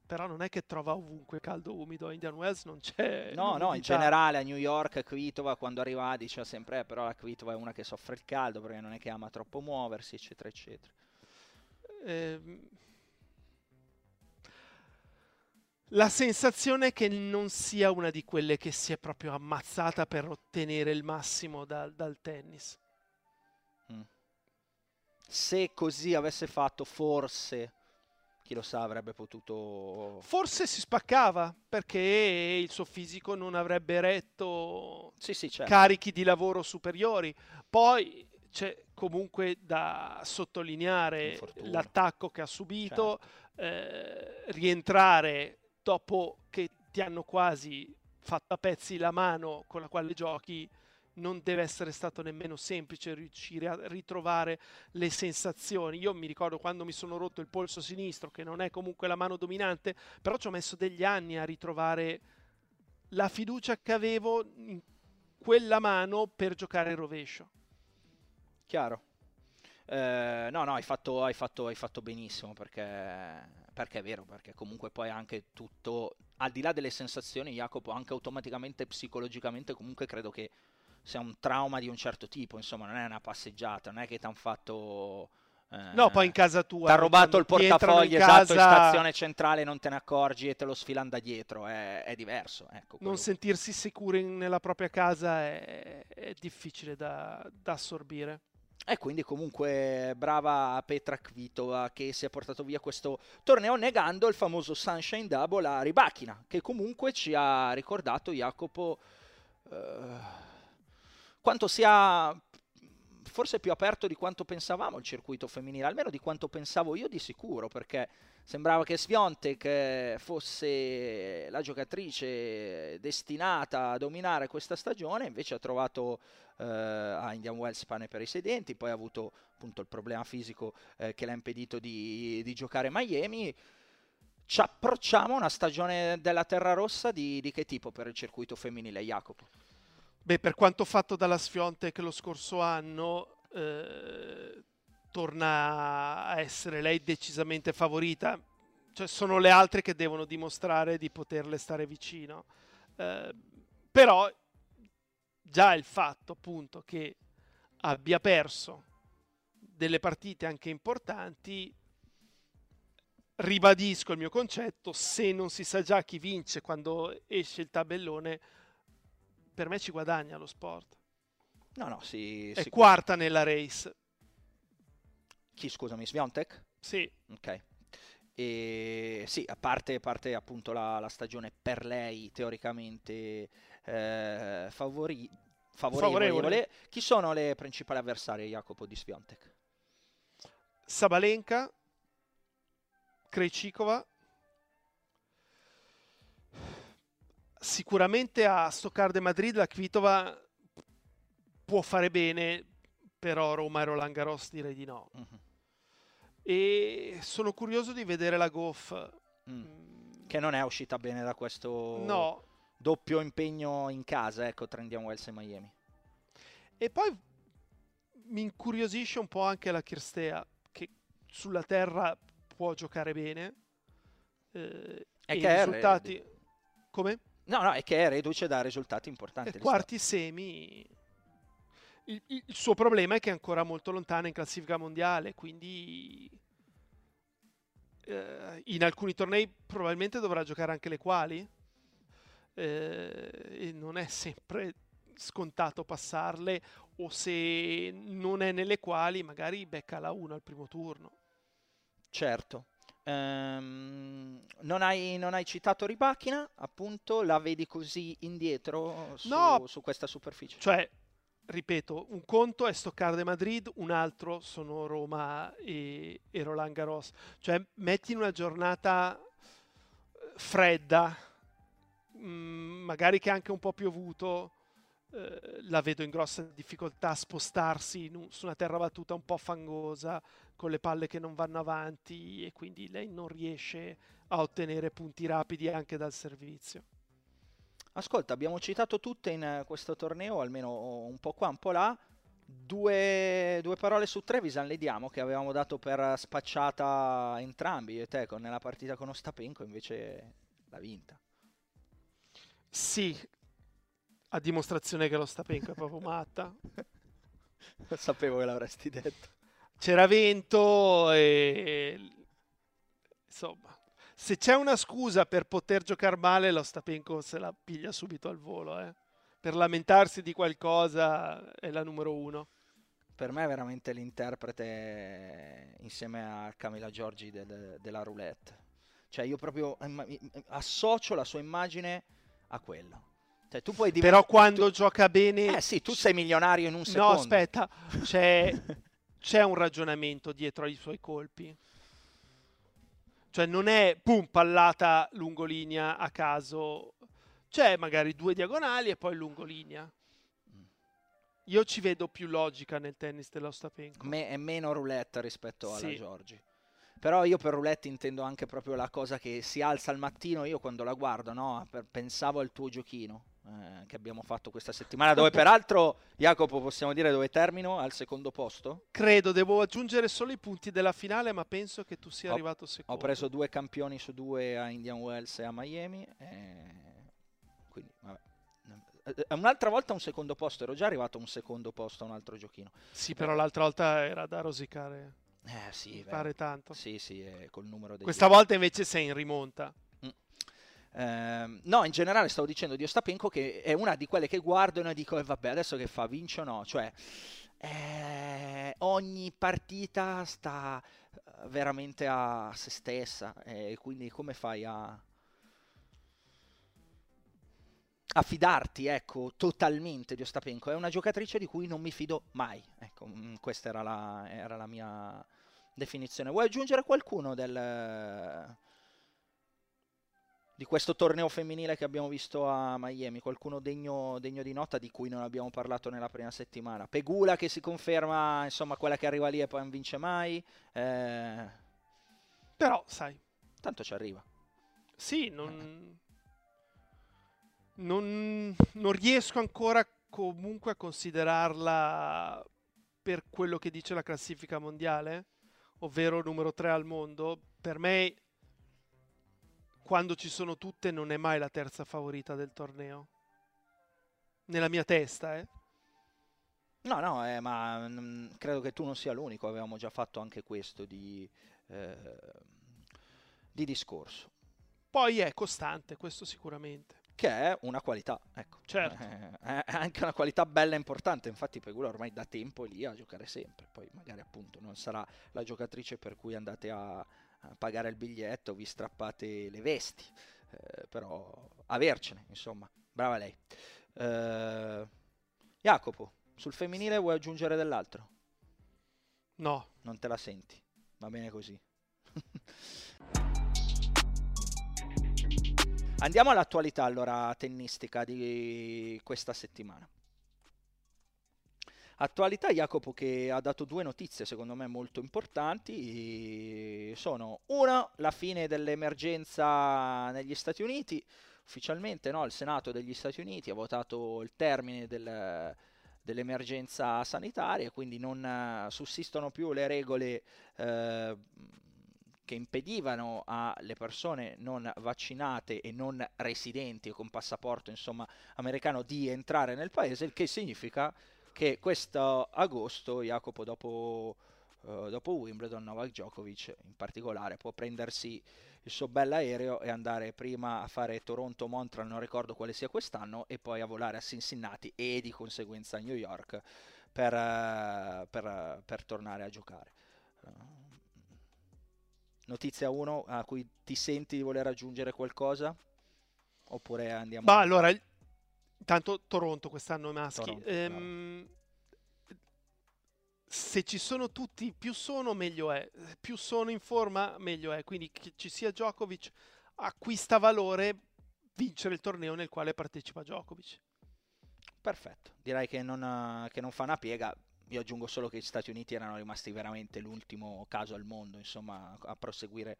Però non è che trova ovunque caldo umido. A Indian Wells non c'è. No, no, in generale a New York, Kvitova quando arriva diceva sempre: eh, però la Kvitova è una che soffre il caldo perché non è che ama troppo muoversi, eccetera, eccetera. Eh, la sensazione è che non sia una di quelle che si è proprio ammazzata per ottenere il massimo da, dal tennis. Mm. Se così avesse fatto, forse, chi lo sa, avrebbe potuto... Forse si spaccava perché il suo fisico non avrebbe retto sì, sì, certo. carichi di lavoro superiori. Poi c'è comunque da sottolineare l'attacco che ha subito, certo. eh, rientrare dopo che ti hanno quasi fatto a pezzi la mano con la quale giochi, non deve essere stato nemmeno semplice riuscire a ritrovare le sensazioni. Io mi ricordo quando mi sono rotto il polso sinistro, che non è comunque la mano dominante, però ci ho messo degli anni a ritrovare la fiducia che avevo in quella mano per giocare il rovescio. Chiaro. Eh, no, no, hai fatto, hai, fatto, hai fatto benissimo perché perché è vero, perché comunque poi anche tutto, al di là delle sensazioni, Jacopo, anche automaticamente, psicologicamente, comunque credo che sia un trauma di un certo tipo, insomma, non è una passeggiata, non è che ti hanno fatto... Eh, no, poi in casa tua. Ti ha rubato il portafoglio esatto in stazione centrale, non te ne accorgi e te lo sfilano da dietro. È, è diverso. Ecco, non sentirsi sicuri nella propria casa è, è difficile da, da assorbire. E quindi comunque brava Petra Kvitova che si è portato via questo torneo negando il famoso Sunshine Double a Ribachina, che comunque ci ha ricordato Jacopo eh, quanto sia forse più aperto di quanto pensavamo il circuito femminile, almeno di quanto pensavo io di sicuro, perché sembrava che Sviontek fosse la giocatrice destinata a dominare questa stagione, invece ha trovato eh, a Indian Wells pane per i sedenti, poi ha avuto appunto il problema fisico eh, che l'ha impedito di, di giocare Miami ci approcciamo a una stagione della Terra Rossa di, di, che tipo per il circuito femminile, Jacopo? Beh, per quanto fatto dalla Sfiontek lo scorso anno, eh, torna a essere lei decisamente favorita. Cioè, sono le altre che devono dimostrare di poterle stare vicino. Eh, però già il fatto appunto che abbia perso delle partite anche importanti ribadisco il mio concetto se non si sa già chi vince quando esce il tabellone per me ci guadagna lo sport no no si, è quarta nella race chi scusami Sviontek? sì ok e sì, a parte, a parte appunto la, la, stagione per lei teoricamente eh, favori, favorevole. favorevole. Chi sono le principali avversarie, Jacopo, di Sviontek? Sabalenka, Krejcikova, sicuramente a Stoccarde Madrid la Kvitova può fare bene, però Roma e Roland Garros direi di no. Uh-huh. E sono curioso di vedere la Goff. Mm. Che non è uscita bene da questo... No, doppio impegno in casa, ecco, tra Indian Wells e Miami. E poi mi incuriosisce un po' anche la Kirstea, che sulla terra può giocare bene. Eh, e, e i risultati... Come? No, no, è che è reduce da risultati importanti. E quarti semi... Il, il, il, suo problema è che è ancora molto lontana in classifica mondiale, quindi eh, in alcuni tornei probabilmente dovrà giocare anche le quali eh, e non è sempre scontato passarle o se non è nelle quali magari becca la 1 al primo turno. Certo. Um, non, hai, non, hai, citato Ribachina, appunto, la vedi così indietro su, no, su questa superficie? Cioè, ripeto, un conto è Stoccarde Madrid, un altro sono Roma e, e Roland Garros. Cioè, metti in una giornata fredda, mm, magari che anche un po' piovuto, eh, la vedo in grossa difficoltà a spostarsi un, su una terra battuta un po' fangosa, con le palle che non vanno avanti e quindi lei non riesce a ottenere punti rapidi anche dal servizio. Ascolta, abbiamo citato tutte in eh, questo torneo, almeno un po' qua, un po' là. Due, due parole su Trevisan le diamo che avevamo dato per spacciata entrambi, io e te, con, nella partita con Ostapenko, invece l'ha vinta. Sì, a dimostrazione che lo Stapenko è proprio matta. Sapevo che l'avresti detto. C'era vento e... Insomma, se c'è una scusa per poter giocare male, lo Stapenko se la piglia subito al volo. Eh. Per lamentarsi di qualcosa è la numero uno. Per me è veramente l'interprete insieme a Camila Giorgi del, della roulette. Cioè io proprio associo la sua immagine a quello. Cioè, tu puoi divent- Però quando tu... gioca bene... Eh sì, tu sei milionario in un secondo. No, aspetta, c'è, c'è un ragionamento dietro ai suoi colpi. Cioè non è pum, pallata lungolinea a caso. C'è magari due diagonali e poi lungolinea. Io ci vedo più logica nel tennis dell'Ostapenko. Me- è meno roulette rispetto alla sì. Giorgi. Però io per roulette intendo anche proprio la cosa che si alza al mattino, io quando la guardo, no, pensavo al tuo giochino eh, che abbiamo fatto questa settimana, dove peraltro, Jacopo, possiamo dire dove termino? Al secondo posto? Credo, devo aggiungere solo i punti della finale, ma penso che tu sia ho, arrivato secondo. Ho preso due campioni su due a Indian Wells e a Miami, e... quindi vabbè. Eh, un'altra volta un secondo posto, ero già arrivato a un secondo posto a un altro giochino. Sì, però l'altra volta era da rosicare. Eh sì, mi pare tanto. Sì, sì, col numero dei Questa volta invece sei in rimonta. Eh, no, in generale stavo dicendo di Ostapenko che è una di quelle che guardo e dico, eh, vabbè, adesso che fa, vince o no? Cioè, eh, ogni partita sta eh, veramente a se stessa e quindi come fai a, a fidarti, ecco, totalmente di Ostapenko? È una giocatrice di cui non mi fido mai. Ecco, mm, questa era la, era la mia definizione. Vuoi aggiungere qualcuno del di questo torneo femminile che abbiamo visto a Miami, qualcuno degno, degno, di nota di cui non abbiamo parlato nella prima settimana. Pegula che si conferma, insomma, quella che arriva lì e poi non vince mai. Eh... Però, sai. Tanto ci arriva. Sì, non... non... non riesco ancora comunque a considerarla per quello che dice la classifica mondiale, ovvero numero 3 al mondo. Per me quando ci sono tutte non è mai la terza favorita del torneo. Nella mia testa, eh. No, no, eh, ma mh, mm, credo che tu non sia l'unico, avevamo già fatto anche questo di, eh, di discorso. Poi è costante, questo sicuramente. Che è una qualità, ecco. Certo. È anche una qualità bella e importante, infatti Pegula ormai da tempo è lì a giocare sempre, poi magari appunto non sarà la giocatrice per cui andate a, pagare il biglietto, vi strappate le vesti, eh, però avercene, insomma, brava lei. Eh, Jacopo, sul femminile vuoi aggiungere dell'altro? No. Non te la senti, va bene così. Andiamo all'attualità allora tennistica di questa settimana. Attualità Jacopo che ha dato due notizie secondo me molto importanti, sono una la fine dell'emergenza negli Stati Uniti, ufficialmente no, il Senato degli Stati Uniti ha votato il termine del, dell'emergenza sanitaria, quindi non uh, sussistono più le regole uh, che impedivano alle persone non vaccinate e non residenti con passaporto insomma, americano di entrare nel paese, il che significa che questo agosto Jacopo dopo, uh, dopo Wimbledon Novak Djokovic in particolare può prendersi il suo bell'aereo e andare prima a fare Toronto-Montreal, non ricordo quale sia quest'anno, e poi a volare a Cincinnati e di conseguenza a New York per, uh, per, uh, per tornare a giocare. Notizia 1 a cui ti senti di voler aggiungere qualcosa? Oppure andiamo... Ma allora, Intanto Toronto quest'anno maschi. Toronto, ehm, se ci sono tutti, più sono meglio è. Più sono in forma meglio è. Quindi che ci sia Djokovic acquista valore vincere il torneo nel quale partecipa Djokovic. Perfetto, direi che non, che non fa una piega. Io aggiungo solo che gli Stati Uniti erano rimasti veramente l'ultimo caso al mondo, insomma, a proseguire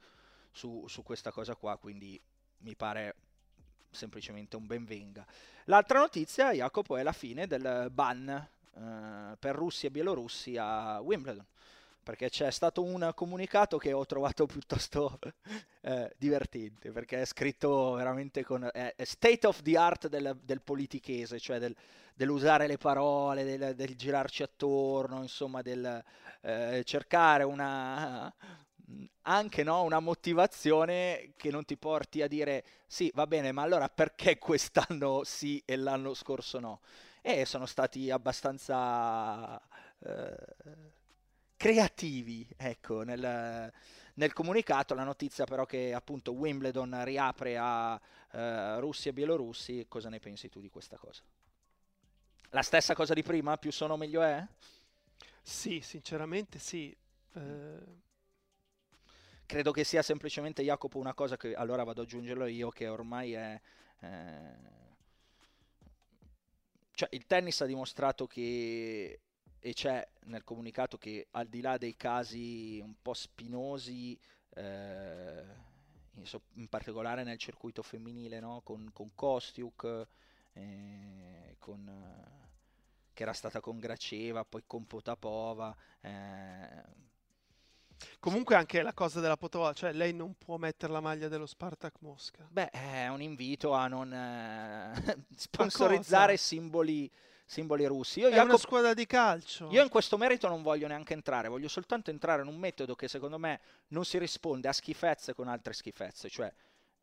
su, su questa cosa qua, quindi mi pare semplicemente un benvenga. L'altra notizia, Jacopo, è la fine del ban eh, per russi e bielorussi a Wimbledon perché c'è stato un comunicato che ho trovato piuttosto eh, divertente, perché è scritto veramente con è, state of the art del, del politichese, cioè del, dell'usare le parole, del, del, girarci attorno, insomma, del eh, cercare una anche no, una motivazione che non ti porti a dire sì, va bene, ma allora perché quest'anno sì e l'anno scorso no? E sono stati abbastanza eh, creativi, ecco, nel, nel, comunicato. La notizia però che appunto Wimbledon riapre a uh, russi e bielorussi, cosa ne pensi tu di questa cosa? La stessa cosa di prima? Più sono meglio è? Sì, sinceramente sì. Eh... Credo che sia semplicemente Jacopo una cosa che allora vado ad aggiungerlo io, che ormai è... Eh... Cioè, il tennis ha dimostrato che e c'è nel comunicato che al di là dei casi un po' spinosi, eh, in, so, in, particolare nel circuito femminile, no? con, con Kostiuk, eh, con, che era stata con Graceva, poi con Potapova. Eh, Comunque anche la cosa della Potova, cioè lei non può mettere la maglia dello Spartak Mosca. Beh, è un invito a non eh, sponsorizzare simboli simboli russi. Io, è Jacob, una squadra di calcio. Io in questo merito non voglio neanche entrare, voglio soltanto entrare in un metodo che secondo me non si risponde a schifezze con altre schifezze, cioè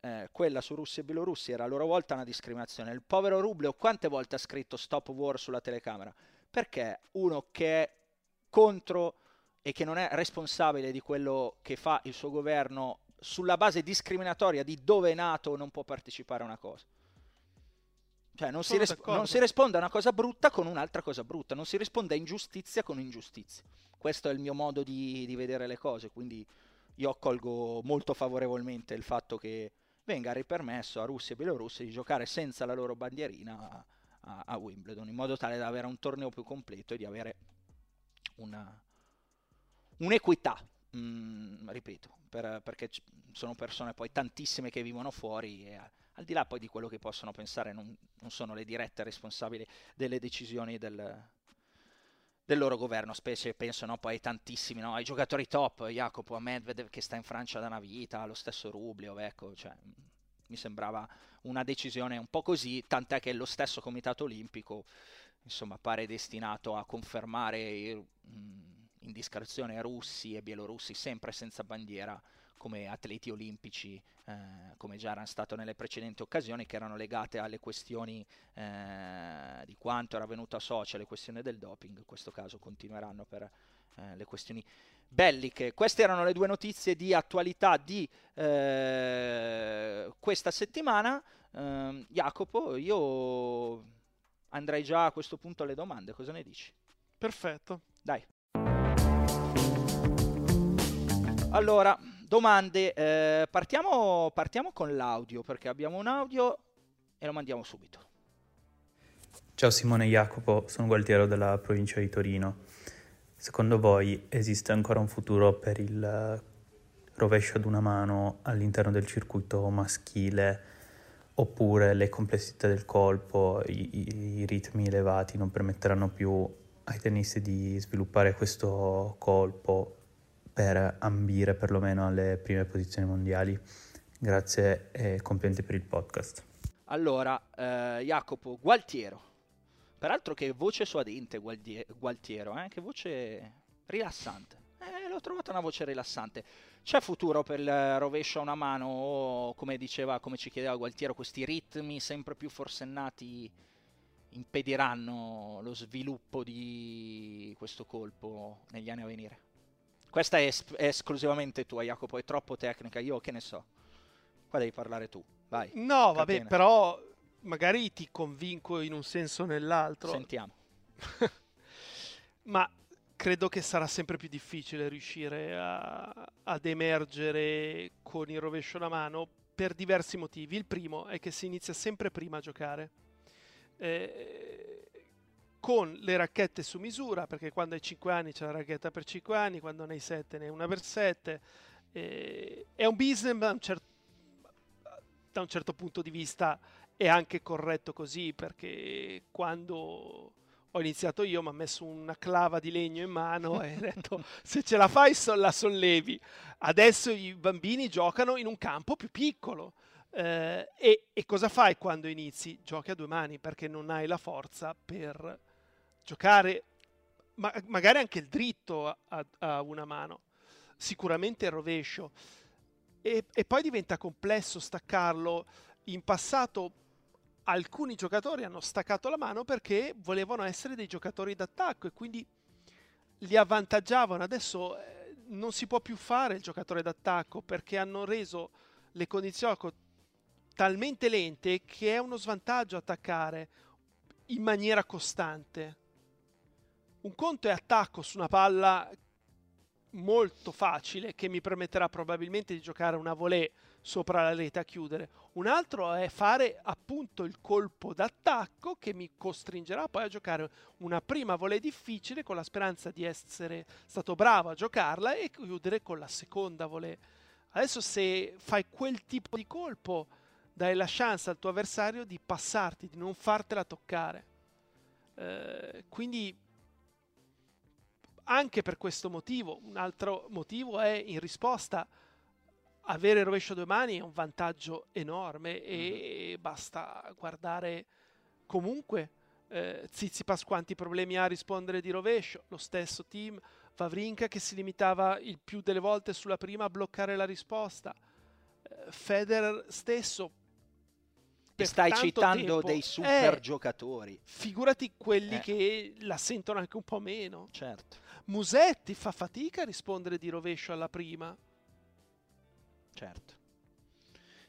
eh, quella su Russia e Bielorussi era a loro volta una discriminazione. Il povero Rubleo quante volte ha scritto stop war sulla telecamera? Perché uno che è contro e che non è responsabile di quello che fa il suo governo sulla base discriminatoria di dove è nato non può partecipare a una cosa. Cioè non si, ris- non si, risponde a una cosa brutta con un'altra cosa brutta, non si risponde a ingiustizia con ingiustizia. Questo è il mio modo di, di vedere le cose, quindi io accolgo molto favorevolmente il fatto che venga ripermesso a Russia e Bielorussia di giocare senza la loro bandierina a, a, a, Wimbledon, in modo tale da avere un torneo più completo e di avere una, un'equità, mh, mm, ripeto, per, perché c- sono persone poi tantissime che vivono fuori e al di là poi di quello che possono pensare, non, non sono le dirette responsabili delle decisioni del, del loro governo, specie penso no, poi tantissimi, no, ai giocatori top, Jacopo, a Medvedev che sta in Francia da una vita, lo stesso Rublio, ecco, cioè, mi sembrava una decisione un po' così, tant'è che lo stesso Comitato Olimpico insomma, pare destinato a confermare mh, indiscrezione russi e bielorussi sempre senza bandiera come atleti olimpici, eh, come già erano stato nelle precedenti occasioni, che erano legate alle questioni eh, di quanto era venuto a Socia, le questioni del doping, in questo caso continueranno per eh, le questioni belliche. Queste erano le due notizie di attualità di eh, questa settimana. Ehm, Jacopo, io andrei già a questo punto alle domande, cosa ne dici? Perfetto. Dai. Allora, domande. Eh, partiamo, partiamo con l'audio perché abbiamo un audio e lo mandiamo subito. Ciao Simone Jacopo, sono Gualtiero della provincia di Torino. Secondo voi esiste ancora un futuro per il rovescio ad una mano all'interno del circuito maschile oppure le complessità del colpo, i, i ritmi elevati non permetteranno più ai tennisti di sviluppare questo colpo per ambire perlomeno alle prime posizioni mondiali. Grazie e complimenti per il podcast. Allora, eh, Jacopo, Gualtiero. Peraltro che voce suadente Gualtiero, eh? che voce rilassante. Eh, l'ho trovata una voce rilassante. C'è futuro per il rovescio a una mano o, come diceva, come ci chiedeva Gualtiero, questi ritmi sempre più forsennati impediranno lo sviluppo di questo colpo negli anni a venire? Questa è, es- è esclusivamente tua, Jacopo, è troppo tecnica, io che ne so. Qua devi parlare tu, vai. No, vabbè, però magari ti convinco in un senso o nell'altro. Sentiamo. Ma credo che sarà sempre più difficile riuscire a, ad emergere con il rovescio alla mano per diversi motivi. Il primo è che si inizia sempre prima a giocare. Eh, con le racchette su misura, perché quando hai 5 anni c'è la racchetta per 5 anni, quando ne hai 7 ne hai una per 7. Eh, è un business da un, cer- da un certo punto di vista è anche corretto così, perché quando ho iniziato io, mi ha messo una clava di legno in mano e ha detto se ce la fai la sollevi. Adesso i bambini giocano in un campo più piccolo. Eh, e, e, cosa fai quando inizi? Giochi a due mani perché non hai la forza per giocare, ma, magari anche il dritto a, a, una mano, sicuramente il rovescio. E, e poi diventa complesso staccarlo. In passato alcuni giocatori hanno staccato la mano perché volevano essere dei giocatori d'attacco e quindi li avvantaggiavano. Adesso eh, non si può più fare il giocatore d'attacco perché hanno reso le condizioni talmente lente che è uno svantaggio attaccare in maniera costante. Un conto è attacco su una palla molto facile che mi permetterà probabilmente di giocare una volée sopra la rete a chiudere. Un altro è fare appunto il colpo d'attacco che mi costringerà poi a giocare una prima volée difficile con la speranza di essere stato bravo a giocarla e chiudere con la seconda volée. Adesso se fai quel tipo di colpo dai la chance al tuo avversario di passarti, di non fartela toccare. Eh, quindi anche per questo motivo, un altro motivo è in risposta avere il rovescio due mani è un vantaggio enorme e uh-huh. basta guardare comunque eh, Zizipas quanti problemi ha a rispondere di rovescio, lo stesso team Vavrinka che si limitava il più delle volte sulla prima a bloccare la risposta, eh, Federer stesso stai citando tempo, dei super eh, giocatori. Figurati quelli eh. che la sentono anche un po' meno. Certo. Musetti fa fatica a rispondere di rovescio alla prima certo.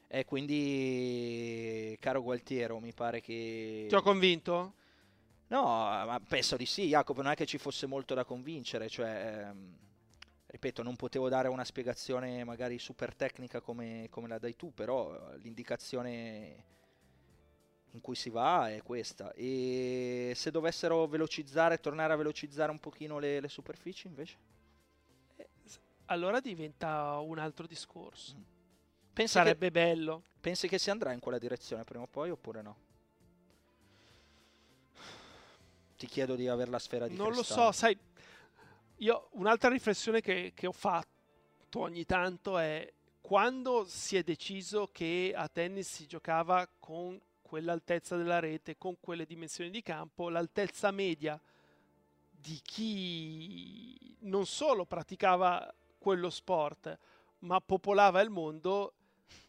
E quindi, caro Gualtiero, mi pare che... Ti ho convinto? No, ma penso di sì, Jacopo, non è che ci fosse molto da convincere, cioè, ehm, ripeto, non potevo dare una spiegazione magari super tecnica come, come, la dai tu, però l'indicazione in cui si va è questa. E se dovessero velocizzare, tornare a velocizzare un pochino le, le superfici invece? allora diventa un altro discorso. Mm. Pensi Sarebbe che, bello. Pensi che si andrà in quella direzione prima o poi oppure no? Ti chiedo di avere la sfera di Non cristallo. lo so, sai, io un'altra riflessione che, che ho fatto ogni tanto è quando si è deciso che a tennis si giocava con quell'altezza della rete, con quelle dimensioni di campo, l'altezza media di chi non solo praticava quello sport, ma popolava il mondo,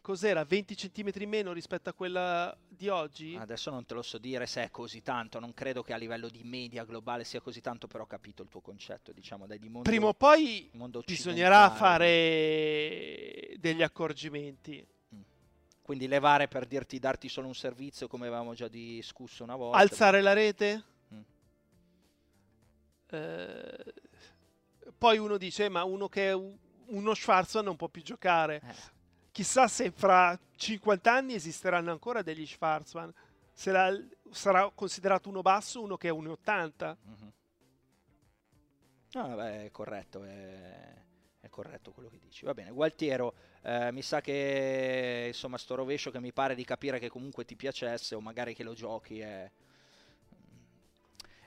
cos'era? 20 cm in meno rispetto a quella di oggi? Adesso non te lo so dire se è così tanto, non credo che a livello di media globale sia così tanto, però ho capito il tuo concetto, diciamo, dai, di mondo, Prima o poi bisognerà fare degli accorgimenti. Quindi levare per dirti darti solo un servizio come avevamo già discusso una volta. Alzare la rete? Mm. Eh, poi uno dice, ma uno che è uno Schwarzman non può più giocare. Eh. Chissà se fra 50 anni esisteranno ancora degli Schwarzman. Sarà, sarà considerato uno basso uno che è 1,80. Mm-hmm. No, vabbè, è corretto, è, è, corretto quello che dici. Va bene, Gualtiero, eh, mi sa che insomma sto rovescio che mi pare di capire che comunque ti piacesse o magari che lo giochi è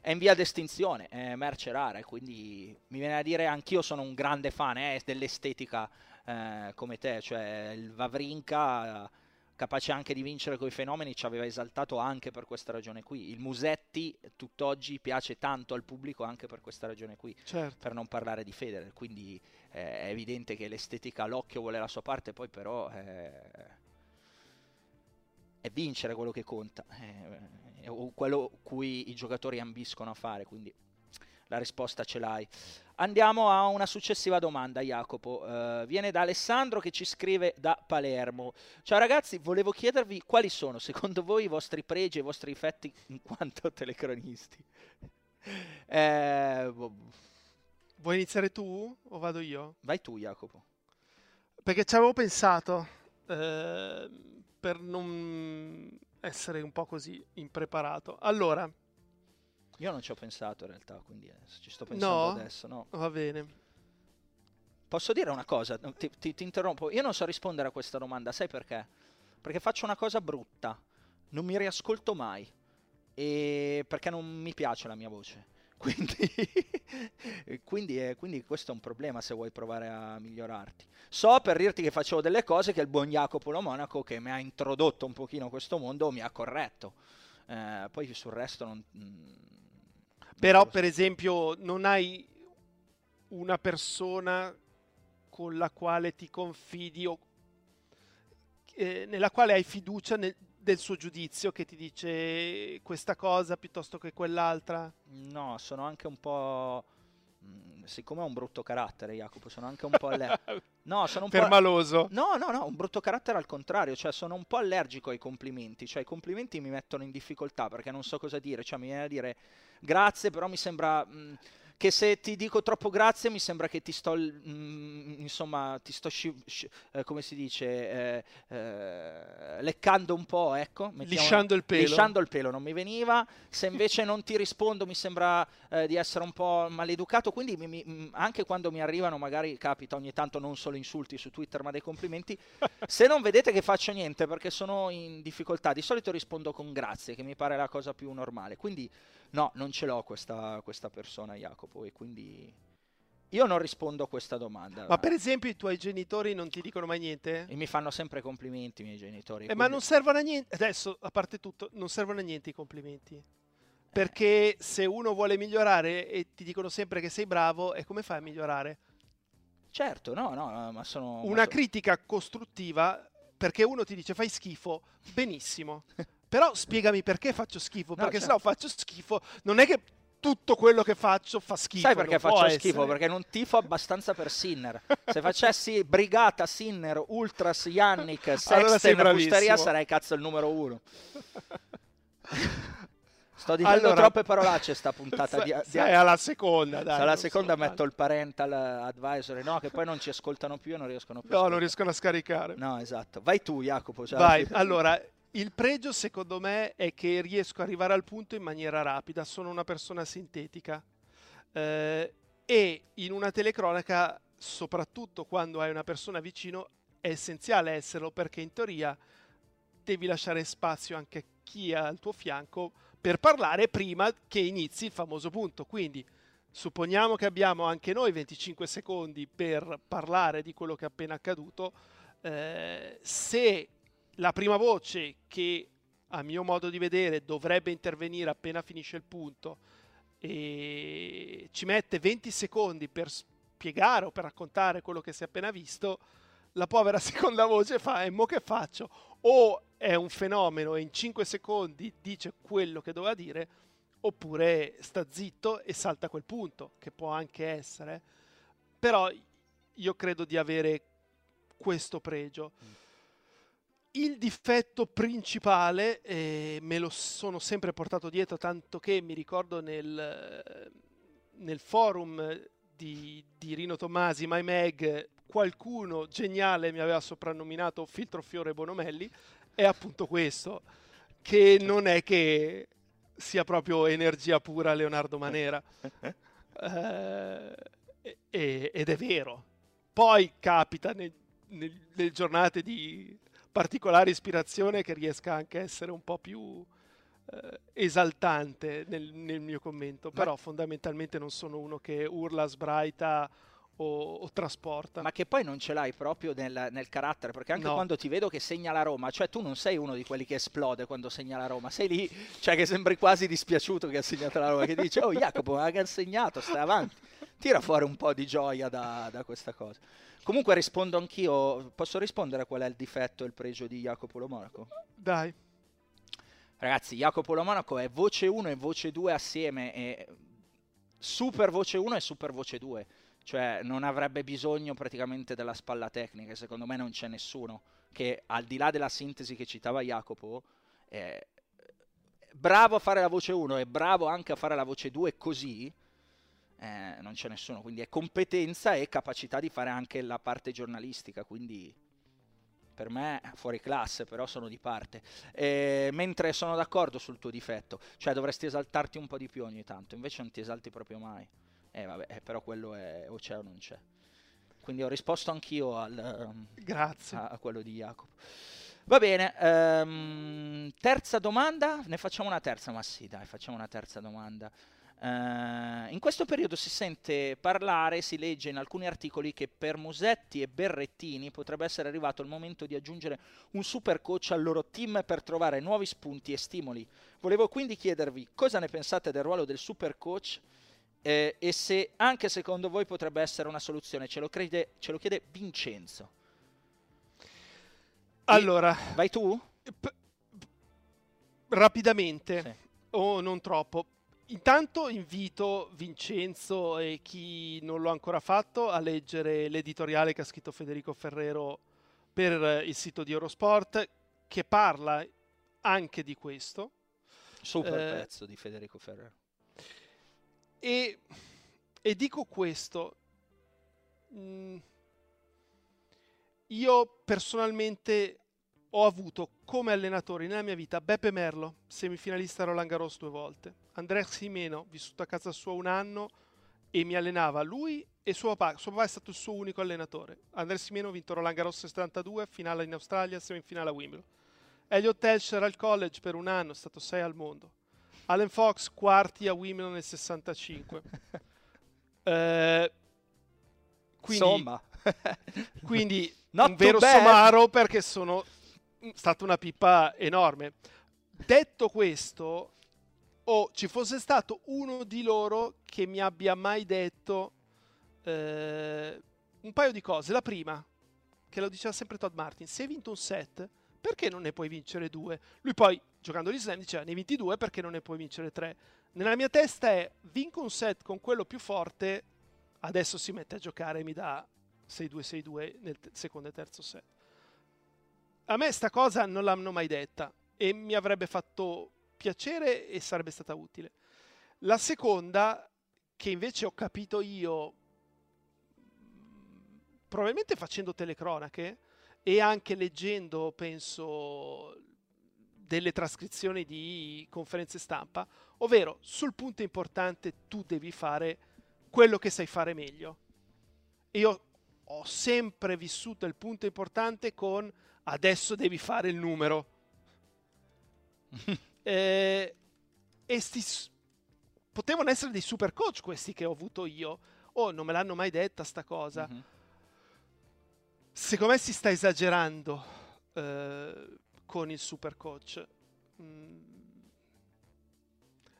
è in via d'estinzione, è merce rara, quindi mi viene a dire anch'io sono un grande fan eh, dell'estetica eh, come te, cioè il Vavrinka capace anche di vincere con i fenomeni ci aveva esaltato anche per questa ragione qui. Il Musetti tutt'oggi piace tanto al pubblico anche per questa ragione qui, certo. per non parlare di Federer, quindi eh, è evidente che l'estetica l'occhio vuole la sua parte, poi però eh, è vincere quello che conta. Eh, o quello cui i giocatori ambiscono a fare, quindi la risposta ce l'hai. Andiamo a una successiva domanda, Jacopo. Uh, viene da Alessandro che ci scrive da Palermo. Ciao ragazzi, volevo chiedervi quali sono secondo voi i vostri pregi e i vostri difetti in quanto telecronisti. eh, boh. Vuoi iniziare tu o vado io? Vai tu, Jacopo. Perché ci avevo pensato. Eh, per non essere un po' così impreparato. Allora, io non ci ho pensato in realtà, quindi ci sto pensando no? adesso. No, va bene. Posso dire una cosa? Ti, ti, ti interrompo. Io non so rispondere a questa domanda, sai perché? Perché faccio una cosa brutta. Non mi riascolto mai. E perché non mi piace la mia voce. Quindi, quindi, è, quindi, questo è un problema se vuoi provare a migliorarti. So per dirti che facevo delle cose che il buon Jacopo Lo Monaco, che mi ha introdotto un pochino a questo mondo, mi ha corretto. Eh, poi sul resto non... Mm, Però per esempio non hai una persona con la quale ti confidi o eh, nella quale hai fiducia nel, del suo giudizio che ti dice questa cosa piuttosto che quell'altra? No, sono anche un po'... Mm, siccome ho un brutto carattere, Jacopo, sono anche un po' allergico. No, sono un Permaloso. po'... No, no, no, un brutto carattere al contrario, cioè sono un po' allergico ai complimenti, cioè i complimenti mi mettono in difficoltà perché non so cosa dire, cioè mi viene a dire grazie, però mi sembra... Mh, mm, che se ti dico troppo grazie mi sembra che ti sto, mm, insomma, ti sto, sci- sci- eh, come si dice, eh, eh, leccando un po', ecco. lisciando il pelo. Lisciando il pelo, non mi veniva. Se invece non ti rispondo mi sembra eh, di essere un po' maleducato, quindi mi, mi, mm, anche quando mi arrivano, magari capita ogni tanto non solo insulti su Twitter ma dei complimenti, se non vedete che faccio niente perché sono in difficoltà, di solito rispondo con grazie, che mi pare la cosa più normale. Quindi no, non ce l'ho questa, questa persona, Jacopo, e quindi io non rispondo a questa domanda. Ma per esempio i tuoi genitori non ti dicono mai niente? E mi fanno sempre complimenti i miei genitori. Eh, quindi... Ma non servono a niente, adesso a parte tutto, non servono a niente i complimenti. Perché se uno vuole migliorare e ti dicono sempre che sei bravo, e come fai a migliorare? Certo, no, no, ma sono... Una ma critica costruttiva, perché uno ti dice fai schifo, benissimo. Però spiegami perché faccio schifo, no, perché certo. se no faccio schifo. Non è che tutto quello che faccio fa schifo. Sai perché faccio schifo? Perché non tifo abbastanza per Sinner. Se facessi Brigata, Sinner, Ultras, Yannick, Sexten, allora Busteria sarei cazzo il numero uno. Sto dicendo allora, troppe parolacce sta puntata. Di, di, è alla seconda, dai. Alla seconda so, metto il parental advisory, no, che poi non ci ascoltano più e non riescono più. No, non riescono a scaricare. No, esatto. Vai tu, Jacopo. Vai, allora, il pregio, secondo me, è che riesco ad arrivare al punto in maniera rapida. Sono una persona sintetica. Eh, e in una telecronaca, soprattutto quando hai una persona vicino, è essenziale esserlo perché in teoria devi lasciare spazio anche a chi è al tuo fianco per parlare prima che inizi il famoso punto. Quindi supponiamo che abbiamo anche noi 25 secondi per parlare di quello che è appena accaduto. Eh, se la prima voce che a mio modo di vedere dovrebbe intervenire appena finisce il punto e ci mette 20 secondi per spiegare o per raccontare quello che si è appena visto, la povera seconda voce fa e mo che faccio? O è un fenomeno e in 5 secondi dice quello che doveva dire, oppure sta zitto e salta quel punto, che può anche essere. Però io credo di avere questo pregio. Mm. Il difetto principale, eh, me lo sono sempre portato dietro, tanto che mi ricordo nel, nel forum di, di, Rino Tommasi, My Meg, qualcuno geniale mi aveva soprannominato Filtro Fiore Bonomelli, è appunto questo, che non è che sia proprio energia pura Leonardo Manera. eh, ed è vero. Poi capita nel, nel, nelle giornate di particolare ispirazione che riesca anche a essere un po' più eh, esaltante nel, nel, mio commento, Ma... però fondamentalmente non sono uno che urla, sbraita o, o trasporta. Ma che poi non ce l'hai proprio nel, nel carattere, perché anche no. quando ti vedo che segna la Roma, cioè tu non sei uno di quelli che esplode quando segna la Roma, sei lì, cioè che sembri quasi dispiaciuto che ha segnato la Roma, che dice oh Jacopo, ma che ha segnato, stai avanti, tira fuori un po' di gioia da, da questa cosa. Comunque rispondo anch'io. Posso rispondere a qual è il difetto e il pregio di Jacopo Lo Monaco? Dai. Ragazzi, Jacopo Lo Monaco è voce 1 e voce 2 assieme. E super voce 1 e super voce 2. Cioè, non avrebbe bisogno praticamente della spalla tecnica. Secondo me non c'è nessuno che, al di là della sintesi che citava Jacopo, è bravo a fare la voce 1 e bravo anche a fare la voce 2 così eh, non c'è nessuno, quindi è competenza e capacità di fare anche la parte giornalistica, quindi per me fuori classe, però sono di parte. Eh, mentre sono d'accordo sul tuo difetto, cioè dovresti esaltarti un po' di più ogni tanto, invece non ti esalti proprio mai. Eh vabbè, eh, però quello è o c'è o non c'è. Quindi ho risposto anch'io al, um, Grazie. A, a, quello di Jacopo. Va bene, um, terza domanda, ne facciamo una terza, ma sì, dai, facciamo una terza domanda. Uh, in questo periodo si sente parlare, si legge in alcuni articoli che per Musetti e Berrettini potrebbe essere arrivato il momento di aggiungere un super coach al loro team per trovare nuovi spunti e stimoli. Volevo quindi chiedervi cosa ne pensate del ruolo del super coach eh, e se anche secondo voi potrebbe essere una soluzione. Ce lo, crede, ce lo chiede Vincenzo. Allora, vai tu? P- rapidamente, sì. o non troppo Intanto invito Vincenzo e chi non l'ha ancora fatto a leggere l'editoriale che ha scritto Federico Ferrero per il sito di Eurosport che parla anche di questo. Super eh, pezzo di Federico Ferrero. E, e dico questo, mh, mm, io personalmente ho avuto come allenatori nella mia vita Beppe Merlo, semifinalista Roland Garros due volte, Andrea Simeno, vissuto a casa sua un anno e mi allenava lui e suo papà. Suo papà è stato il suo unico allenatore. Andrea Simeno ha vinto Roland Garros 72, finale in Australia, semifinale a Wimbledon. Elliot Telcher al college per un anno, è stato 6 al mondo. Allen Fox, quarti a Wimbledon nel 65. eh, quindi, Insomma. quindi un vero bad. somaro perché sono stata una pippa enorme. Detto questo, o ci fosse stato uno di loro che mi abbia mai detto eh, un paio di cose. La prima, che lo diceva sempre Todd Martin, se hai vinto un set, perché non ne puoi vincere due? Lui poi, giocando gli slam, diceva ne hai vinti due, perché non ne puoi vincere tre? Nella mia testa è, vinco un set con quello più forte, adesso si mette a giocare e mi dà 6-2-6-2 nel secondo e terzo set a me sta cosa non l'hanno mai detta e mi avrebbe fatto piacere e sarebbe stata utile. La seconda, che invece ho capito io, probabilmente facendo telecronache e anche leggendo, penso, delle trascrizioni di conferenze stampa, ovvero sul punto importante tu devi fare quello che sai fare meglio. Io ho sempre vissuto il punto importante con adesso devi fare il numero. eh, e sti, potevano essere dei super coach questi che ho avuto io. Oh, non me l'hanno mai detta sta cosa. Mm-hmm. Secondo me si sta esagerando eh, con il super coach. Mm,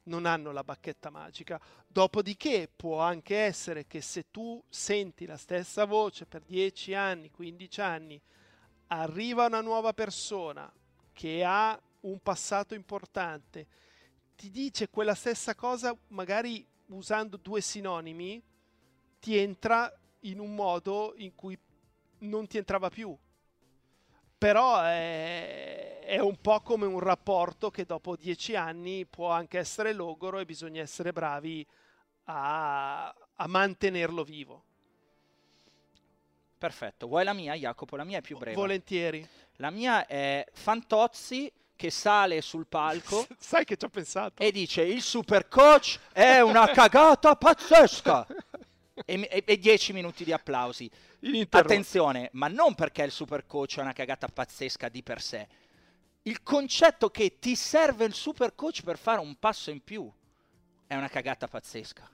non hanno la bacchetta magica. Dopodiché può anche essere che se tu senti la stessa voce per 10 anni, 15 anni, arriva una nuova persona che ha un passato importante, ti dice quella stessa cosa, magari usando due sinonimi, ti entra in un modo in cui non ti entrava più. Però è, è un po' come un rapporto che dopo dieci anni può anche essere logoro e bisogna essere bravi a, a mantenerlo vivo. Perfetto. Vuoi la mia, Jacopo? La mia è più breve. Volentieri. La mia è Fantozzi che sale sul palco. Sai che ci ho pensato? E dice: Il super coach è una cagata pazzesca. e, e, e dieci minuti di applausi. Attenzione, ma non perché il super coach è una cagata pazzesca di per sé. Il concetto che ti serve il super coach per fare un passo in più è una cagata pazzesca.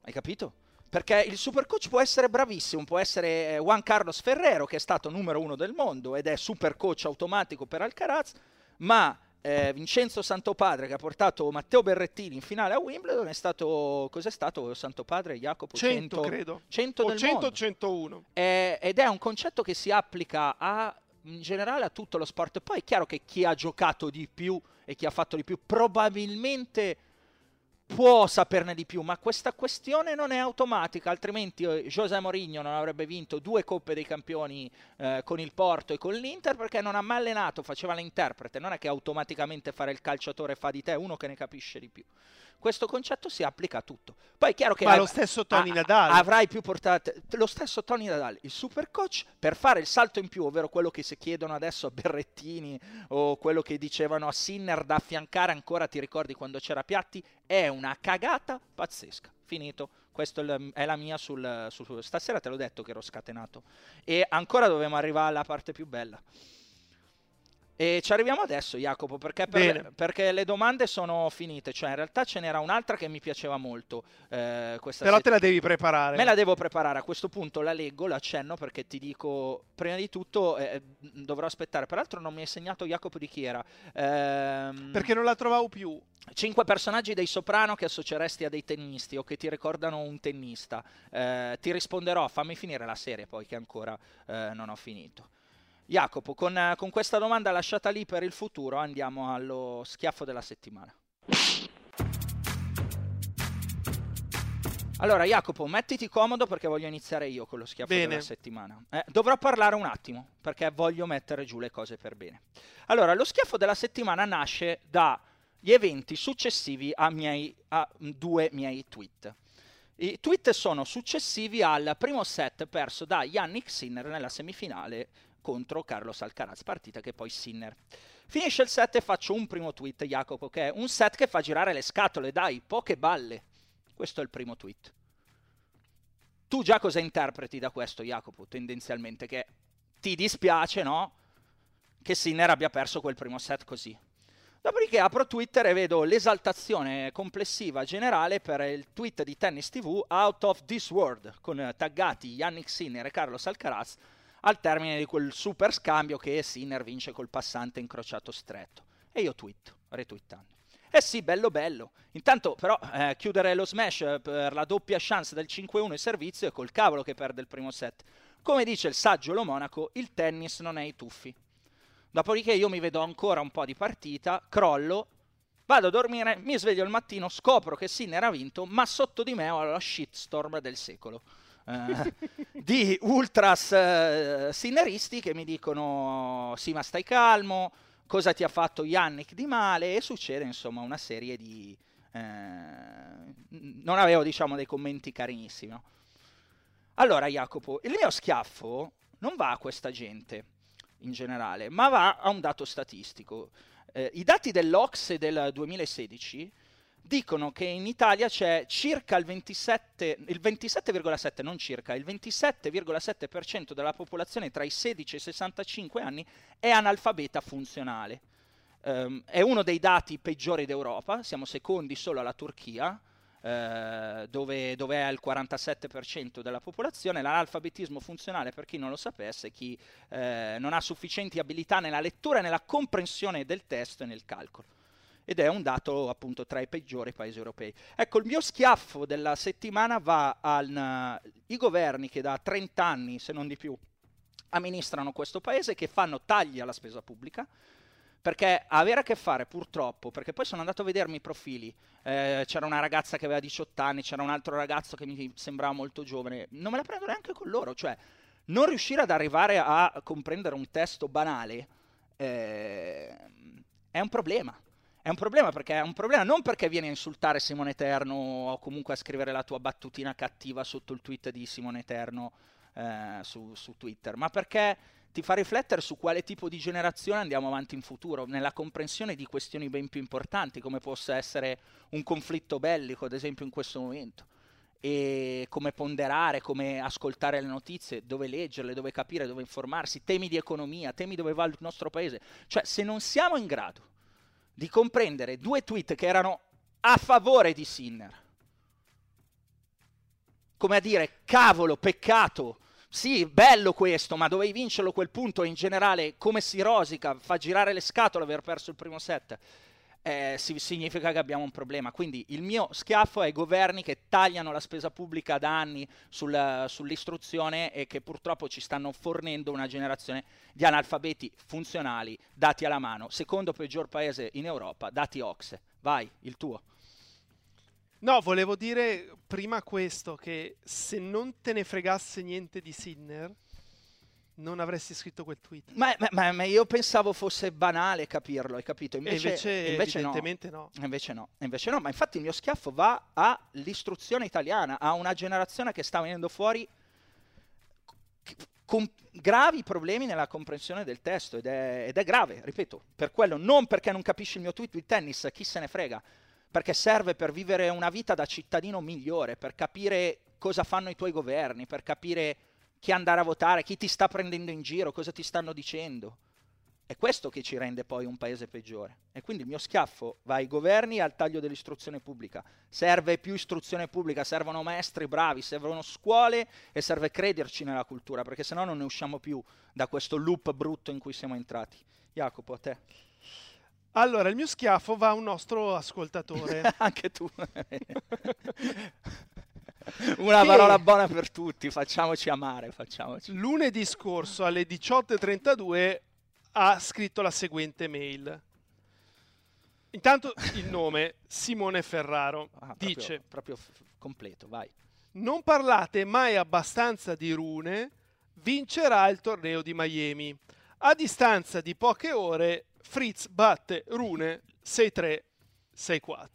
Hai capito? Perché il super coach può essere bravissimo, può essere eh, Juan Carlos Ferrero, che è stato numero uno del mondo ed è super coach automatico per Alcaraz, ma eh, Vincenzo Santopadre che ha portato Matteo Berrettini in finale a Wimbledon è stato cos'è stato Santopadre Jacopo? 100, 100 credo. 100 del 100 mondo. 101 è, ed è un concetto che si applica a, in generale a tutto lo sport. Poi è chiaro che chi ha giocato di più e chi ha fatto di più probabilmente può saperne di più, ma questa questione non è automatica, altrimenti eh, José Mourinho non avrebbe vinto due coppe dei campioni eh, con il Porto e con l'Inter perché non ha mai allenato, faceva l'interprete, non è che automaticamente fare il calciatore fa di te uno che ne capisce di più questo concetto si applica a tutto. Poi è chiaro che... Ma lo stesso Tony Nadal. Avrai più portate... Lo stesso Tony Nadal, il super coach, per fare il salto in più, ovvero quello che si chiedono adesso a Berrettini o quello che dicevano a Sinner da affiancare ancora, ti ricordi quando c'era Piatti, è una cagata pazzesca. Finito. Questa è la mia sul, sul... Stasera te l'ho detto che ero scatenato. E ancora dobbiamo arrivare alla parte più bella. E ci arriviamo adesso, Jacopo, perché, per, perché, le domande sono finite. Cioè, in realtà ce n'era un'altra che mi piaceva molto. Eh, Però set- te la devi preparare. Me la devo preparare. A questo punto la leggo, la accenno perché ti dico, prima di tutto, eh, dovrò aspettare. Peraltro non mi hai segnato Jacopo di chi era. Ehm, perché non la trovavo più. Cinque personaggi dei soprano che associeresti a dei tennisti o che ti ricordano un tennista. Eh, ti risponderò, fammi finire la serie poi che ancora eh, non ho finito. Jacopo, con, con questa domanda lasciata lì per il futuro andiamo allo schiaffo della settimana. Allora, Jacopo, mettiti comodo perché voglio iniziare io con lo schiaffo bene. della settimana. Eh, dovrò parlare un attimo perché voglio mettere giù le cose per bene. Allora, lo schiaffo della settimana nasce dagli eventi successivi a, miei, a due miei tweet. I tweet sono successivi al primo set perso da Yannick Sinner nella semifinale contro Carlos Alcaraz, partita che poi Sinner. Finisce il set e faccio un primo tweet, Jacopo, che è un set che fa girare le scatole, dai, poche balle. Questo è il primo tweet. Tu già cosa interpreti da questo, Jacopo, tendenzialmente? Che ti dispiace, no? Che Sinner abbia perso quel primo set così. Dopodiché apro Twitter e vedo l'esaltazione complessiva generale per il tweet di Tennis TV Out of This World, con taggati Yannick Sinner e Carlos Alcaraz, al termine di quel super scambio che Sinner vince col passante incrociato stretto. E io tweet, retweetando. Eh sì, bello bello. Intanto però eh, chiudere lo smash per la doppia chance del 5-1 in servizio è col cavolo che perde il primo set. Come dice il saggio Lo Monaco, il tennis non è i tuffi. Dopodiché io mi vedo ancora un po' di partita, crollo, vado a dormire, mi sveglio il mattino, scopro che Sinner ha vinto, ma sotto di me ho la shitstorm del secolo. Eh, di ultras uh, sinneristi che mi dicono sì ma stai calmo, cosa ti ha fatto Yannick di male e succede insomma una serie di... Eh, non avevo diciamo dei commenti carinissimi. Allora Jacopo, il mio schiaffo non va a questa gente in generale, ma va a un dato statistico. Eh, I dati dell'Ox del 2016 dicono che in Italia c'è circa il 27, il 27,7, non circa, il 27,7% della popolazione tra i 16 e i 65 anni è analfabeta funzionale. Um, è uno dei dati peggiori d'Europa, siamo secondi solo alla Turchia, eh, dove, dove, è il 47% della popolazione. L'analfabetismo funzionale, per chi non lo sapesse, chi eh, non ha sufficienti abilità nella lettura e nella comprensione del testo e nel calcolo ed è un dato appunto tra i peggiori paesi europei. Ecco, il mio schiaffo della settimana va ai governi che da 30 anni, se non di più, amministrano questo paese, che fanno tagli alla spesa pubblica, perché avere a che fare purtroppo, perché poi sono andato a vedermi i profili, eh, c'era una ragazza che aveva 18 anni, c'era un altro ragazzo che mi sembrava molto giovane, non me la prendo neanche con loro, cioè non riuscire ad arrivare a comprendere un testo banale eh, è un problema. È un problema perché è un problema non perché vieni a insultare Simone Eterno o comunque a scrivere la tua battutina cattiva sotto il tweet di Simone Eterno eh, su, su Twitter, ma perché ti fa riflettere su quale tipo di generazione andiamo avanti in futuro, nella comprensione di questioni ben più importanti, come possa essere un conflitto bellico, ad esempio, in questo momento, e come ponderare, come ascoltare le notizie, dove leggerle, dove capire, dove informarsi, temi di economia, temi dove va il nostro paese. Cioè, se non siamo in grado di comprendere due tweet che erano a favore di Sinner. Come a dire, cavolo, peccato. Sì, bello questo, ma dovevi vincerlo quel punto in generale come si rosica, fa girare le scatole aver perso il primo set eh, si, significa che abbiamo un problema. Quindi il mio schiaffo ai governi che tagliano la spesa pubblica da anni sul, sull'istruzione e che purtroppo ci stanno fornendo una generazione di analfabeti funzionali dati alla mano. Secondo peggior paese in Europa, dati Oxe. Vai, il tuo. No, volevo dire prima questo, che se non te ne fregasse niente di Sinner, non avresti scritto quel tweet. Ma, ma, ma io pensavo fosse banale capirlo, hai capito? Invece, invece, invece evidentemente no. no. Invece no. Invece no, ma infatti il mio schiaffo va all'istruzione italiana, a una generazione che sta venendo fuori con gravi problemi nella comprensione del testo ed è, ed è grave, ripeto, per quello, non perché non capisci il mio tweet di tennis, chi se ne frega, perché serve per vivere una vita da cittadino migliore, per capire cosa fanno i tuoi governi, per capire chi andare a votare, chi ti sta prendendo in giro, cosa ti stanno dicendo. È questo che ci rende poi un paese peggiore. E quindi il mio schiaffo va ai governi e al taglio dell'istruzione pubblica. Serve più istruzione pubblica, servono maestri bravi, servono scuole e serve crederci nella cultura, perché sennò non ne usciamo più da questo loop brutto in cui siamo entrati. Jacopo, a te. Allora, il mio schiaffo va a un nostro ascoltatore. Anche tu. Una che... parola buona per tutti, facciamoci amare. Facciamoci. Lunedì scorso alle 18.32 ha scritto la seguente mail. Intanto il nome, Simone Ferraro, ah, dice... Proprio, proprio completo, vai. Non parlate mai abbastanza di Rune, vincerà il torneo di Miami. A distanza di poche ore, Fritz batte Rune 6-3, 6-4.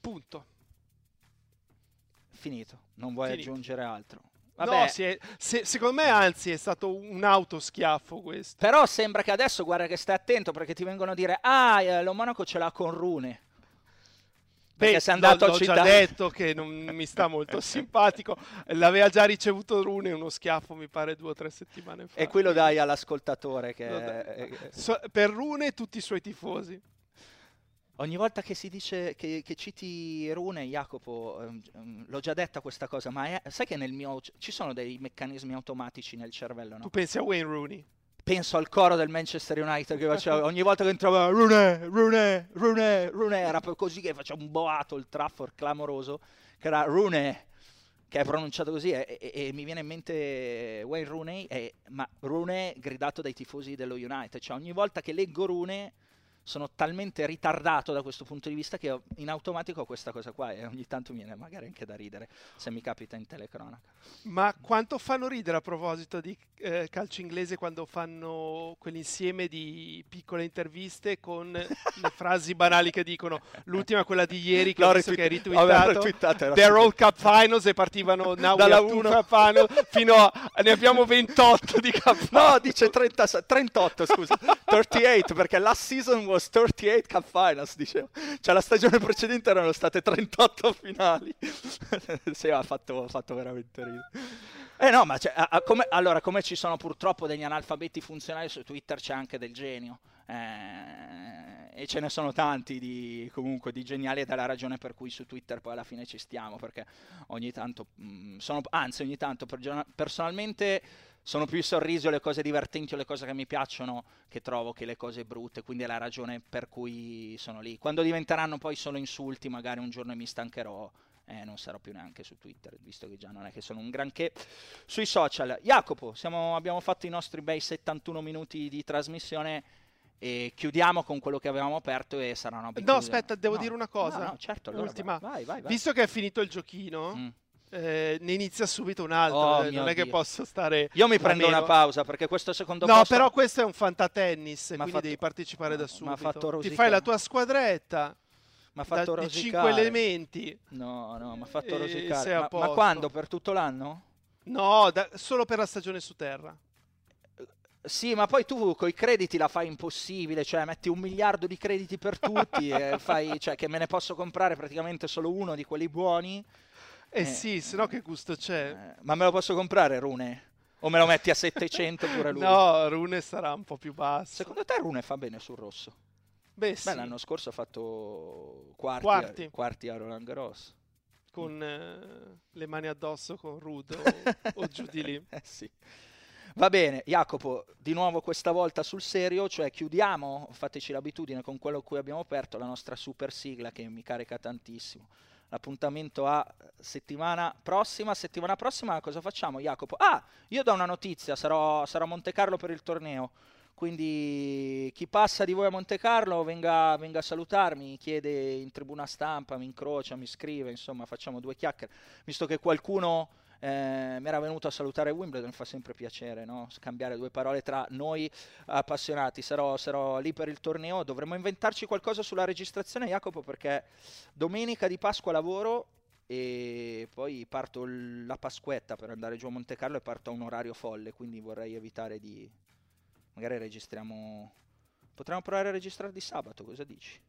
Punto. Finito, non vuoi Finito. aggiungere altro. Vabbè. No, è, se, secondo me anzi è stato un autoschiaffo questo. Però sembra che adesso, guarda che stai attento perché ti vengono a dire ah, eh, lo Monaco ce l'ha con Rune. Perché Beh, sei andato l'ho, a citare. Ho già detto che non mi sta molto simpatico. L'aveva già ricevuto Rune uno schiaffo, mi pare, due o tre settimane fa. E qui lo dai all'ascoltatore. Che è... so, per Rune e tutti i suoi tifosi. Ogni volta che si dice che, che citi Rune, Jacopo, ehm, l'ho già detta questa cosa, ma è, sai che nel mio ci sono dei meccanismi automatici nel cervello, no? Tu pensi a Wayne Rooney? Penso al coro del Manchester United che faceva ogni volta che entrava Rune, Rune, Rune, Rune, era così che faceva un boato il Trafford clamoroso, che era Rune, che è pronunciato così e, e, e mi viene in mente Wayne Rooney, e, ma Rune gridato dai tifosi dello United, cioè ogni volta che leggo Rune sono talmente ritardato da questo punto di vista che in automatico ho questa cosa qua e ogni tanto mi viene magari anche da ridere se mi capita in telecronaca. Ma quanto fanno ridere a proposito di eh, calcio inglese quando fanno quell'insieme di piccole interviste con le frasi banali che dicono l'ultima quella di ieri che, no, retweet- che hai ritweetato They're all cup finals e partivano now dalla 1 cup final fino a ne abbiamo 28 di cup. No, dice 30, 38 scusa 38 perché last season was 38 Cup Finals, dicevo. Cioè la stagione precedente erano state 38 finali. sì, ha fatto, fatto, veramente ridere. Eh no, ma cioè, a, a, come, allora, come ci sono purtroppo degli analfabeti funzionali su Twitter, c'è anche del genio. Eh, e ce ne sono tanti di, comunque di geniali ed è la ragione per cui su Twitter poi alla fine ci stiamo, perché ogni tanto, mh, mm, sono, anzi ogni tanto per, personalmente sono più i sorrisi o le cose divertenti o le cose che mi piacciono che trovo che le cose brutte, quindi è la ragione per cui sono lì. Quando diventeranno poi solo insulti, magari un giorno mi stancherò eh, non sarò più neanche su Twitter, visto che già non è che sono un granché sui social. Jacopo, siamo, abbiamo fatto i nostri bei 71 minuti di trasmissione e chiudiamo con quello che avevamo aperto e saranno... No, aspetta, devo no. dire una cosa. No, no certo, allora Ultima. Vai, vai, vai. Visto che è finito il giochino... Mm eh, ne inizia subito un altro. Oh, eh, non è Dio. che posso stare. Io mi prendo una pausa perché questo secondo no, posto. No, però questo è un fantatennis, quindi fatto... devi partecipare da subito. Ti fai la tua squadretta. Mi ha fatto da, rosicare. Di 5 elementi. No, no, mi ha fatto rosicare. Ma, ma, quando? Per tutto l'anno? No, da, solo per la stagione su terra. Sì, ma poi tu con i crediti la fai impossibile, cioè metti un miliardo di crediti per tutti e fai, cioè che me ne posso comprare praticamente solo uno di quelli buoni eh, eh sì, se no che gusto c'è? Eh, ma me lo posso comprare Rune? O me lo metti a 700 pure lui? no, Rune sarà un po' più basso. Secondo te Rune fa bene sul rosso? Beh, sì. Beh, l'anno scorso ha fatto quarti, quarti. A, quarti a Roland Garros. Con eh, le mani addosso con Rude o, o giù di lì. Eh sì. Va bene, Jacopo, di nuovo questa volta sul serio, cioè chiudiamo, fateci l'abitudine con quello a cui abbiamo aperto, la nostra super sigla che mi carica tantissimo l'appuntamento a settimana prossima. Settimana prossima cosa facciamo, Jacopo? Ah, io do una notizia, sarò, sarò a Monte Carlo per il torneo. Quindi chi passa di voi a Monte Carlo venga, venga, a salutarmi, chiede in tribuna stampa, mi incrocia, mi scrive, insomma facciamo due chiacchiere. Visto che qualcuno eh, mi era venuto a salutare Wimbledon, fa sempre piacere no? scambiare due parole tra noi appassionati. Sarò, sarò, lì per il torneo, dovremmo inventarci qualcosa sulla registrazione, Jacopo, perché domenica di Pasqua lavoro e poi parto la Pasquetta per andare giù a Monte Carlo e parto a un orario folle, quindi vorrei evitare di Magari registriamo... Potremmo provare a registrare di sabato, cosa dici?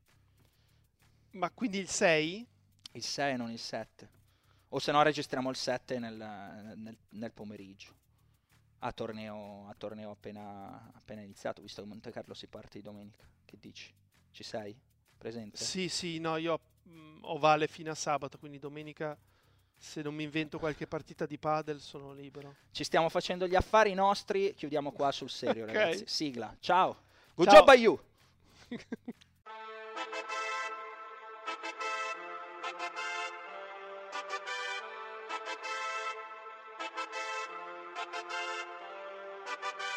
Ma quindi il 6? Il 6 e non il 7. O se no registriamo il 7 nel, nel, nel pomeriggio. A torneo, a torneo appena, appena, iniziato, visto che Monte Carlo si parte di domenica. Che dici? Ci sei? Presente? Sì, sì, no, io mm, ho vale fino a sabato, quindi domenica se non mi invento qualche partita di padel sono libero. Ci stiamo facendo gli affari nostri, chiudiamo qua sul serio okay. ragazzi. Sigla, ciao. Good ciao. job by you.